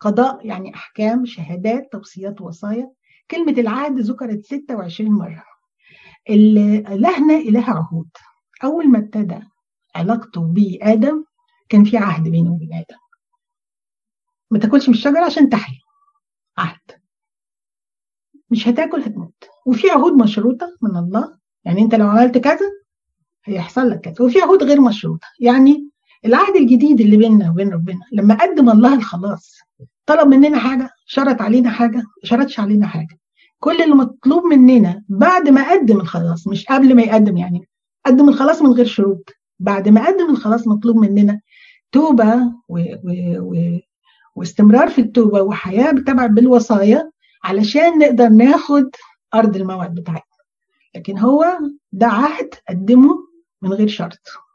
قضاء يعني أحكام شهادات توصيات وصايا. كلمة العهد ذكرت 26 مرة. إلهنا إله عهود. أول ما ابتدى علاقته بآدم كان في عهد بينه وبين آدم. ما تاكلش من الشجرة عشان تحيا. عهد. مش هتاكل هتموت. وفي عهود مشروطة من الله. يعني أنت لو عملت كذا هيحصل لك كذا. وفي عهود غير مشروطة. يعني العهد الجديد اللي بيننا وبين ربنا لما قدم الله الخلاص طلب مننا حاجة شرط علينا حاجة شرطش علينا حاجة. كل اللي مطلوب مننا بعد ما قدم الخلاص مش قبل ما يقدم يعني قدم الخلاص من غير شروط. بعد ما قدم الخلاص مطلوب مننا توبة و... و... و... واستمرار في التوبة وحياة بتبع بالوصايا علشان نقدر ناخد أرض الموعد بتاعتنا. لكن هو ده عهد قدمه من غير شرط.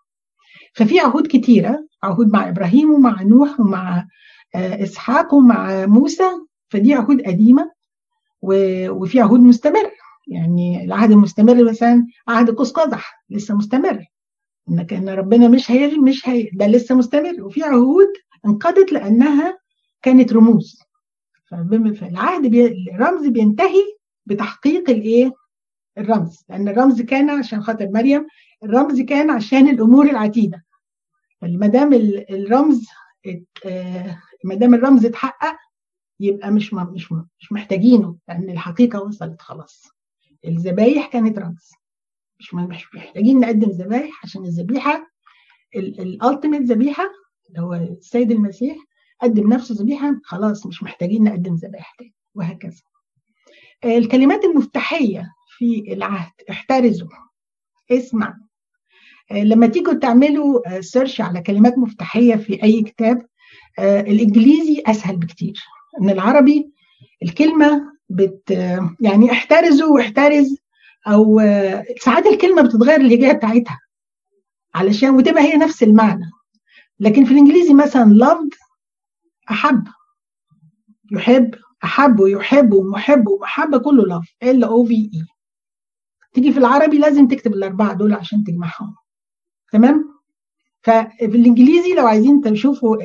ففي عهود كتيرة عهود مع إبراهيم ومع نوح ومع إسحاق ومع موسى فدي عهود قديمة وفي عهود مستمر يعني العهد المستمر مثلا عهد قوس قزح لسه مستمر. انك ان ربنا مش هي مش هي ده لسه مستمر. وفي عهود انقضت لأنها كانت رموز. فالعهد بي... الرمز بينتهي بتحقيق الإيه؟ الرمز. لأن الرمز كان عشان خاطر مريم الرمز كان عشان الأمور العتيدة. فما دام الرمز ما دام الرمز اتحقق يبقى مش مش مش محتاجينه لأن الحقيقة وصلت خلاص. الذبايح كانت رمز. مش مش محتاجين نقدم ذبايح عشان الذبيحة. ال ultimate ذبيحة اللي هو السيد المسيح قدم نفسه ذبيحة خلاص مش محتاجين نقدم ذبائح تاني وهكذا. الكلمات المفتاحية في العهد احترزوا. اسمع. لما تيجوا تعملوا search على كلمات مفتاحية في أي كتاب الإنجليزي أسهل بكتير. إن العربي الكلمة بت يعني احترزوا واحترز أو ساعات الكلمة بتتغير الهجايه بتاعتها علشان وتبقى هي نفس المعنى. لكن في الإنجليزي مثلا loved أحب. يحب أحب ويحب ومحب ومحبه كله لاف ال أو في اي تيجي في العربي لازم تكتب الأربعة دول عشان تجمعهم. تمام؟ ففي الانجليزي لو عايزين تشوفوا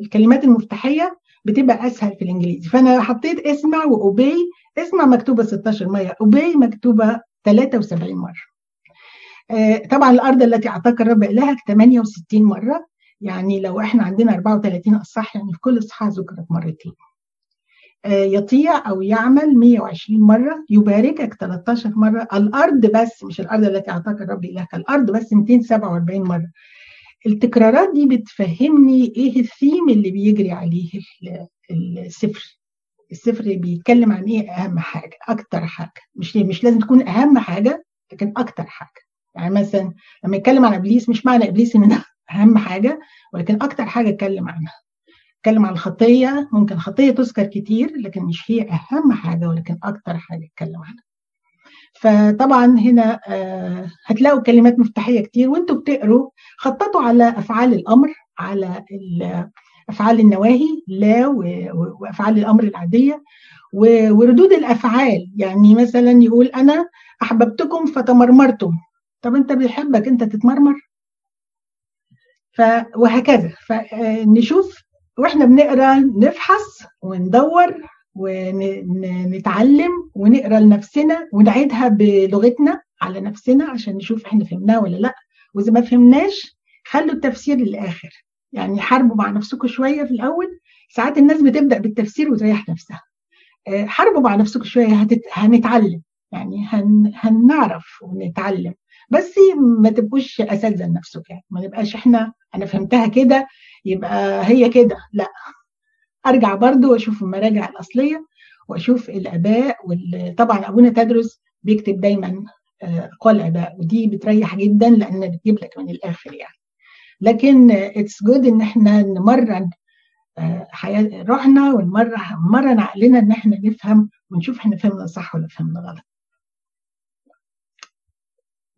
الكلمات المفتاحية بتبقى أسهل في الإنجليزي. فأنا حطيت اسمع واوبي اسمع مكتوبة 16 مرة اوبي مكتوبة 73 مرة. طبعا الأرض التي أعطاك الرب إلهك 68 مرة. يعني لو إحنا عندنا 34 أصح يعني في كل إصحاح ذكرت مرتين. يطيع أو يعمل 120 مرة يباركك 13 مرة. الأرض بس مش الأرض التي أعطاك الرب إلهك الأرض بس 247 مرة. التكرارات دي بتفهمني إيه الثيم اللي بيجري عليه السفر. السفر بيتكلم عن إيه أهم حاجة؟ أكتر حاجة. مش مش لازم تكون أهم حاجة لكن أكتر حاجة. يعني مثلا لما يتكلم عن إبليس مش معنى إبليس ان ده أهم حاجة ولكن أكتر حاجة اتكلم عنها. اتكلم عن الخطيه ممكن الخطيه تذكر كتير لكن مش هي أهم حاجة ولكن أكتر حاجة اتكلم عنها. فطبعا هنا هتلاقوا كلمات مفتاحية كتير وأنتوا بتقروا خططوا على أفعال الأمر على أفعال النواهي لا وأفعال الأمر العادية وردود الأفعال. يعني مثلا يقول أنا أحببتكم فتمرمرتم. طب أنت بيحبك أنت تتمرمر؟ ف وهكذا. فنشوف وإحنا بنقرأ نفحص وندور ونتعلم ونقرأ لنفسنا ونعيدها بلغتنا على نفسنا عشان نشوف إحنا فهمناها ولا لأ. وإذا ما فهمناش خلوا التفسير للآخر. يعني حاربوا مع نفسكم شوية في الأول. ساعات الناس بتبدأ بالتفسير وتريح نفسها. حاربوا مع نفسكم شوية. هنتعلم. يعني هن... هنعرف ونتعلم. بس ما تبقوش أساتذة لنفسكم يعني. ما نبقاش إحنا أنا فهمتها كده يبقى هي كده. لا. أرجع برضو وأشوف المراجع الأصلية وأشوف الأباء طبعا أبونا تدرس بيكتب دايما اقوال الاباء ودي بتريح جدا لأن بتجيب لك من الآخر يعني. لكن it's good إن إحنا نمرن حياة روحنا ونمرن نمرن عقلنا إن إحنا نفهم ونشوف إحنا فهمنا صح ولا فهمنا غلط.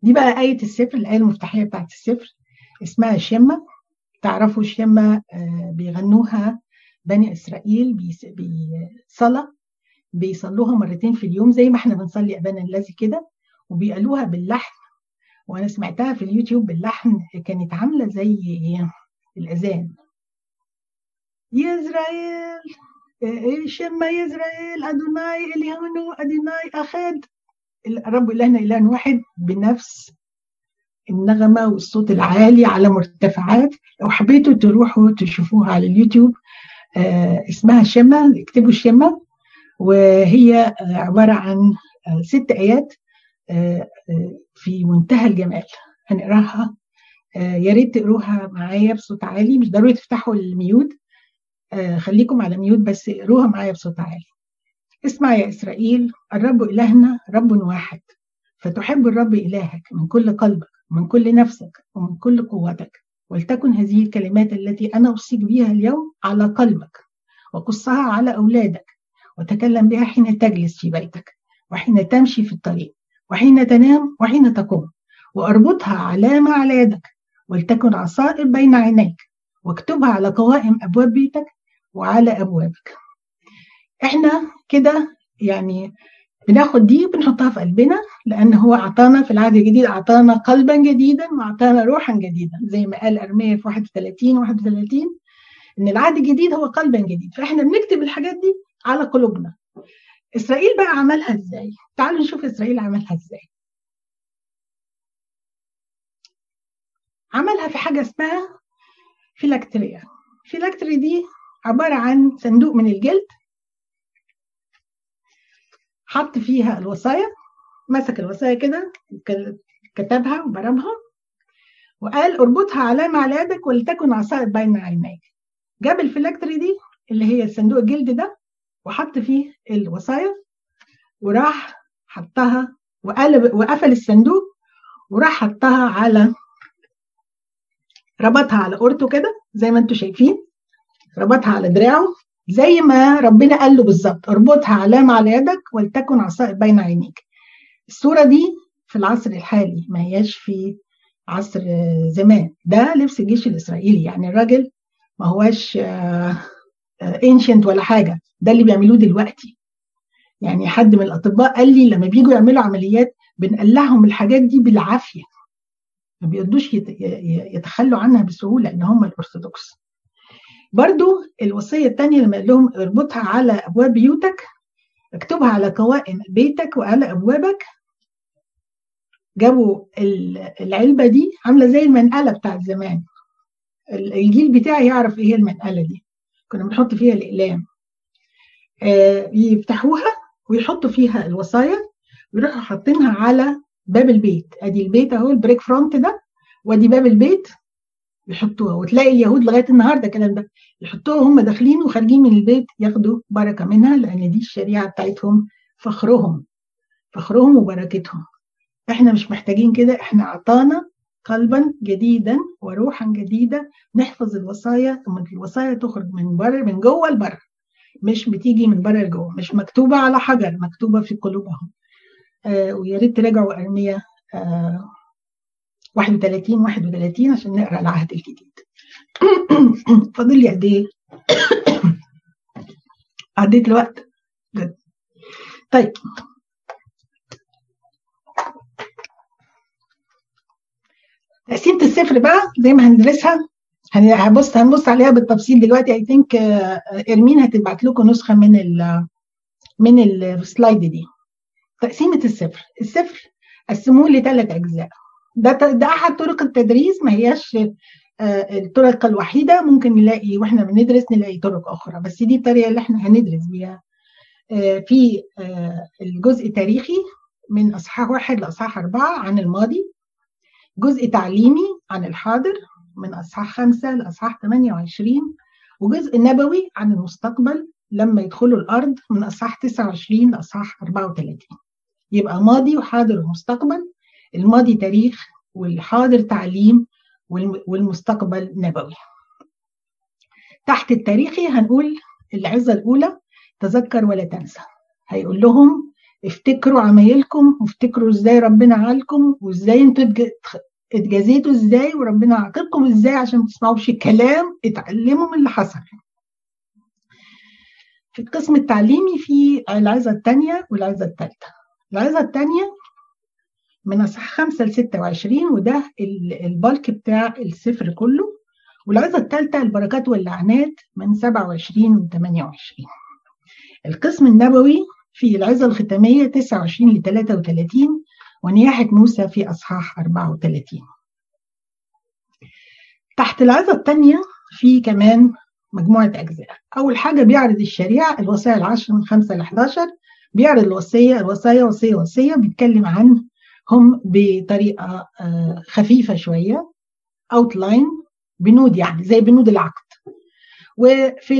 دي بقى آية السفر الآية المفتاحية بتاعت السفر. اسمها شمة. تعرفوا الشمة بيغنوها بني إسرائيل بصلاة بيصلوها مرتين في اليوم زي ما إحنا بنصلي أبانا الذي كده وبيقالوها باللحن. وأنا سمعتها في اليوتيوب باللحن كانت عاملة زي الأذان. ישראל שמע ישראל אדוני אלוהינו אדוני אחד. الرب إلهنا إله واحد بنفس النغمة والصوت العالي على مرتفعات. لو حبيتوا تروحوا تشوفوها على اليوتيوب آه اسمها شمة اكتبوا شمة وهي عبارة عن ست آيات آه في منتهى الجمال. هنقراها. آه يا ريت تقروها معايا بصوت عالي. مش ضروري تفتحوا الميوت. خليكم على ميوت بس اقروها معايا بصوت عالي. اسمع يا إسرائيل الرب إلهنا رب واحد. فتحب الرب إلهك من كل قلبك ومن كل نفسك ومن كل قوتك. ولتكن هذه الكلمات التي أنا أوصيك بها اليوم على قلبك وقصها على أولادك. وتكلم بها حين تجلس في بيتك وحين تمشي في الطريق وحين تنام وحين تقوم. وأربطها علامة على يدك. ولتكن عصائب بين عينيك. واكتبها على قوائم أبواب بيتك وعلى أبوابك. إحنا كده يعني بناخد دي وبنحطها في قلبنا لأن هو أعطانا في العهد الجديد أعطانا قلبا جديدا وأعطانا روحا جديدا زي ما قال ارميا في 31 31 إن العهد الجديد هو قلبا جديد. فإحنا بنكتب الحاجات دي على قلوبنا. إسرائيل بقى عملها إزاي؟ تعالوا نشوف إسرائيل عملها إزاي. عملها في حاجة اسمها phylacteria. phylactery دي عبارة عن صندوق من الجلد حط فيها الوصايا مسك الوصايا كده كتبها وبرمها وقال اربطها علامة على يدك ولتكن عصائب بين عينيك. جاب الفلاكتري دي اللي هي صندوق الجلد ده وحط فيه الوصايا وراح حطها وقلب وقفل الصندوق وراح حطها على ربطها على قرطه كده زي ما أنتم شايفين ربطها على دراعه زي ما ربنا قال له بالظبط اربطها علامة على يدك ولتكن عصائب بين عينيك. الصورة دي في العصر الحالي ما هياش في عصر زمان. ده لبس الجيش الإسرائيلي يعني الراجل ما هواش انشنت ولا حاجة. ده اللي بيعملوه دلوقتي. يعني حد من الأطباء قال لي لما بيجوا يعملوا عمليات بنقلعهم الحاجات دي بالعافية. ما بيقدوش يتخلوا عنها بسهولة إن هم الأرثوذكس. برضو الوصية الثانية لما قال لهم اربطها على أبواب بيوتك اكتبها على قوائم بيتك وعلى أبوابك. جابوا العلبة دي عاملة زي المقلمة بتاعت زمان. الجيل بتاعي يعرف إيه المقلمة دي. كنا بنحط فيها الأقلام. آه يفتحوها ويحطوا فيها الوصايا ويروحوا حاطينها على باب البيت. أدي البيت أهو ال brick front ده وأدي باب البيت يحطوها. وتلاقي اليهود لغاية النهارده الكلام ده يحطوها هم داخلين وخارجين من البيت ياخدوا بركة منها لأن دي الشريعة بتاعتهم فخرهم فخرهم وبركتهم. إحنا مش محتاجين كده إحنا أعطانا قلبا جديدا وروحا جديدة نحفظ الوصايا ثم الوصايا تخرج من بره من جوه لبره مش بتيجي من بره لجوه مش مكتوبة على حجر مكتوبة في قلوبهم. آه ويا ريت تراجعوا أرمية. آه 31 31 عشان نقرأ العهد الجديد. فاضل لي قد إيه؟ عديت الوقت جد. طيب. تقسيمة الصفر بقى زي ما هندرسها. هنبص هنبص عليها بالتفصيل دلوقتي. اي ثينك إرمين هتبعت لكم نسخة من ال من السلايد دي. تقسيمة الصفر. الصفر قسموه لثلاث أجزاء. ده ده أحد طرق التدريس ما هياش الطرق الوحيدة ممكن نلاقي وإحنا بندرس نلاقي طرق أخرى بس دي الطريقة اللي إحنا هندرس بيها. في الجزء التاريخي من أصحاح واحد لأصحاح أربعة عن الماضي جزء تعليمي عن الحاضر من أصحاح خمسة لأصحاح 28 وجزء نبوي عن المستقبل لما يدخلوا الأرض من أصحاح 29 لأصحاح 34 يبقى ماضي وحاضر ومستقبل الماضي تاريخ والحاضر تعليم والمستقبل نبوي. تحت التاريخي هنقول العظة الأولى تذكر ولا تنسى. هيقول لهم افتكروا عمايلكم وافتكروا إزاي ربنا عالكم وإزاي أنتوا اتجازيتوا إزاي وربنا عاقبكم إزاي عشان ما تسمعوش الكلام اتعلموا من اللي حصل. في القسم التعليمي في العظة الثانية والعظة الثالثة العظة الثانية من اصحاح 5 ل 26 وده البالك بتاع السفر كله. والعظة الثالثه البركات واللعنات من 27 و 28 القسم النبوي في العظة الختامية 29 ل 33 ونياحة موسى في أصحاح 34 تحت العظة الثانية في كمان مجموعة أجزاء. أول حاجة بيعرض الشريعة الوصايا العشر من 5 ل 11 بيعرض الوصية الوصايا وصية وصية بيتكلم عن هم بطريقة خفيفة شوية اوتلاين بنود يعني زي بنود العقد. وفي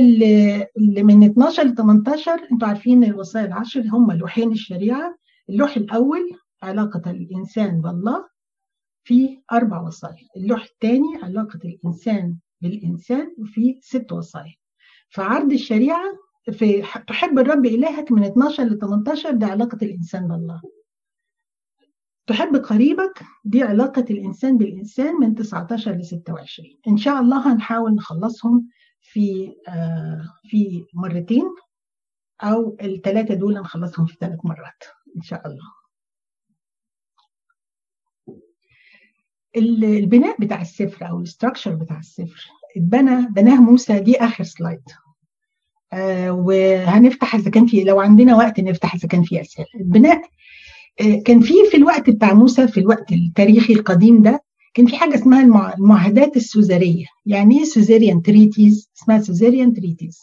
اللي من 12 ل 18 أنتوا عارفين الوصايا العشر هم لوحين الشريعة. اللوح الأول علاقة الإنسان بالله في أربع وصايا اللوح الثاني علاقة الإنسان بالإنسان وفي ست وصايا فعرض الشريعة في تحب الرب إلهك من 12 ل 18 ده علاقة الإنسان بالله. تحب قريبك دي علاقة الإنسان بالإنسان من 19 ل 26 إن شاء الله هنحاول نخلصهم في آه في مرتين أو الثلاثة دول نخلصهم في ثلاث مرات إن شاء الله. البناء بتاع السفر أو ال structure بتاع السفر اتبنى بناه موسى دي آخر slide آه وهنفتح إذا كان في لو عندنا وقت نفتح إذا كان في أسئلة. البناء كان في في الوقت بتاع موسى في الوقت التاريخي القديم ده كان في حاجة اسمها المعاهدات السوزريه يعني إيه suzerain treaties اسمها suzerain treaties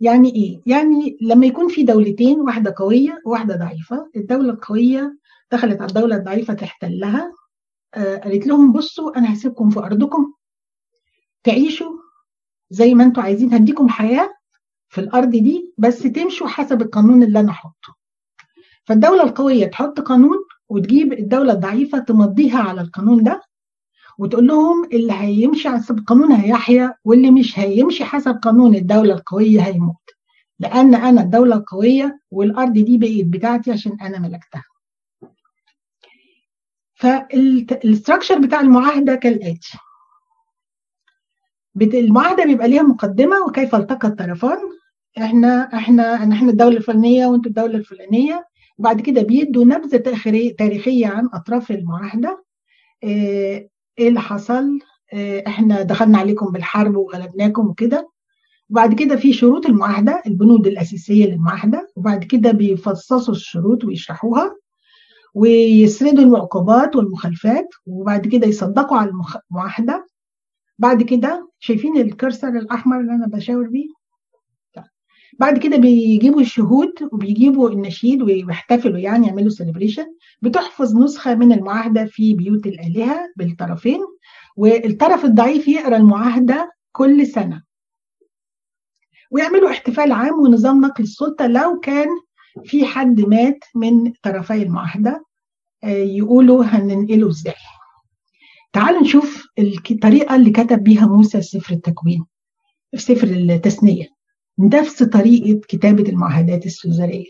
يعني إيه؟ يعني لما يكون في دولتين واحدة قوية وواحدة ضعيفة الدولة القوية دخلت على الدولة الضعيفة تحتلها آه قالت لهم بصوا أنا هسيبكم في أرضكم تعيشوا زي ما أنتوا عايزين هديكم حياة في الأرض دي بس تمشوا حسب القانون اللي أنا احطه فالدولة القوية تحط قانون وتجيب الدولة الضعيفة تمضيها على القانون ده وتقول لهم اللي هيمشي حسب القانون هيحيا واللي مش هيمشي حسب قانون الدولة القوية هيموت. لأن أنا الدولة القوية والأرض دي بقت بتاعتي عشان أنا ملكتها. فالاستراكشر بتاع المعاهدة كالآتي. المعاهدة بيبقى ليها مقدمة وكيف التقى الطرفان. إحنا إحنا إحنا الدولة الفلانية وأنتوا الدولة الفلانية. وبعد كده بيدوا نبذة تاريخيه عن أطراف المعاهدة. إيه اللي حصل؟ إيه إحنا دخلنا عليكم بالحرب وغلبناكم وكده. وبعد كده في شروط المعاهدة البنود الأساسية للمعاهدة. وبعد كده بيفصصوا الشروط ويشرحوها ويسردوا العقوبات والمخالفات. وبعد كده يصدقوا على المعاهده بعد كده شايفين الكرسر الأحمر اللي أنا بشاور بيه؟ بعد كده بيجيبوا الشهود وبيجيبوا النشيد ويحتفلوا يعني يعملوا سيلبريشن بتحفظ نسخة من المعاهدة في بيوت الآلهة بالطرفين والطرف الضعيف يقرأ المعاهدة كل سنة. ويعملوا احتفال عام ونظام نقل السلطة لو كان في حد مات من طرفي المعاهدة يقولوا هننقله إزاي. تعالوا نشوف الطريقة اللي كتب بيها موسى سفر التكوين في سفر التثنية. نفس طريقة كتابة المعاهدات السوزرية.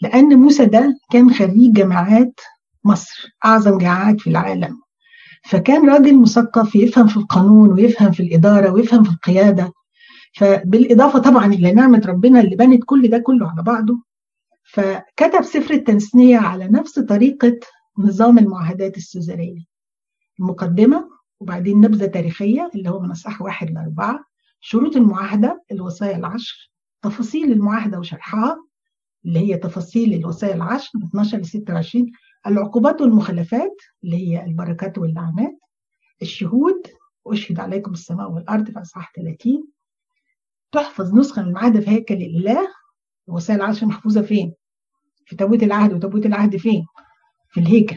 لأن موسى ده كان خريج جامعات مصر أعظم جامعات في العالم. فكان راجل مثقف يفهم في القانون ويفهم في الإدارة ويفهم في القيادة. فبالإضافة طبعا إلى نعمة ربنا اللي بنت كل ده كله على بعضه. فكتب سفر التثنية على نفس طريقة نظام المعاهدات السوزرية. المقدمة وبعدين نبذة تاريخية اللي هو من أصح واحد لأربعة. شروط المعاهدة الوصايا العشر تفاصيل المعاهدة وشرحها اللي هي تفاصيل الوصايا العشر من 12 ل 26 العقوبات والمخالفات اللي هي البركات واللعنات الشهود أشهد عليكم السماء والأرض في أصحاح 30 تحفظ نسخة من المعاهدة في هيكل الإله الوصايا العشر محفوظة فين؟ في تابوت العهد وتابوت العهد فين؟ في الهيكل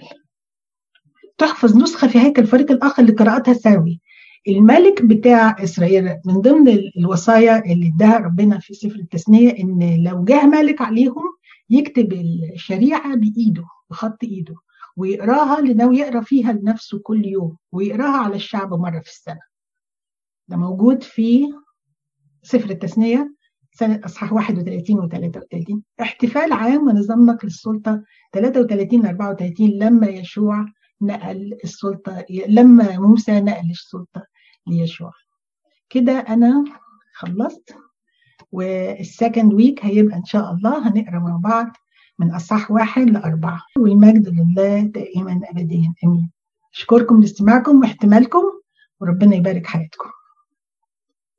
تحفظ نسخة في هيكل الفريق الآخر لقراءتها سوي الملك بتاع إسرائيل من ضمن الوصايا اللي اداها ربنا في سفر التثنية إن لو جه ملك عليهم يكتب الشريعة بإيده بخط إيده ويقراها لأنه يقرأ فيها لنفسه كل يوم ويقراها على الشعب مرة في السنة. ده موجود في سفر التثنية سنة أصحاح 31 و 33 احتفال عام ونظام نقل السلطة 33 ل 34 لما يشوع نقل السلطة لما موسى نقل السلطة. ليشوع كده أنا خلصت والسكند ويك هيبقى إن شاء الله هنقرأ مع بعض من أصح واحد لأربعة. والمجد لله دائما أبديا أمين. أشكركم لاستماعكم واحتمالكم وربنا يبارك حياتكم.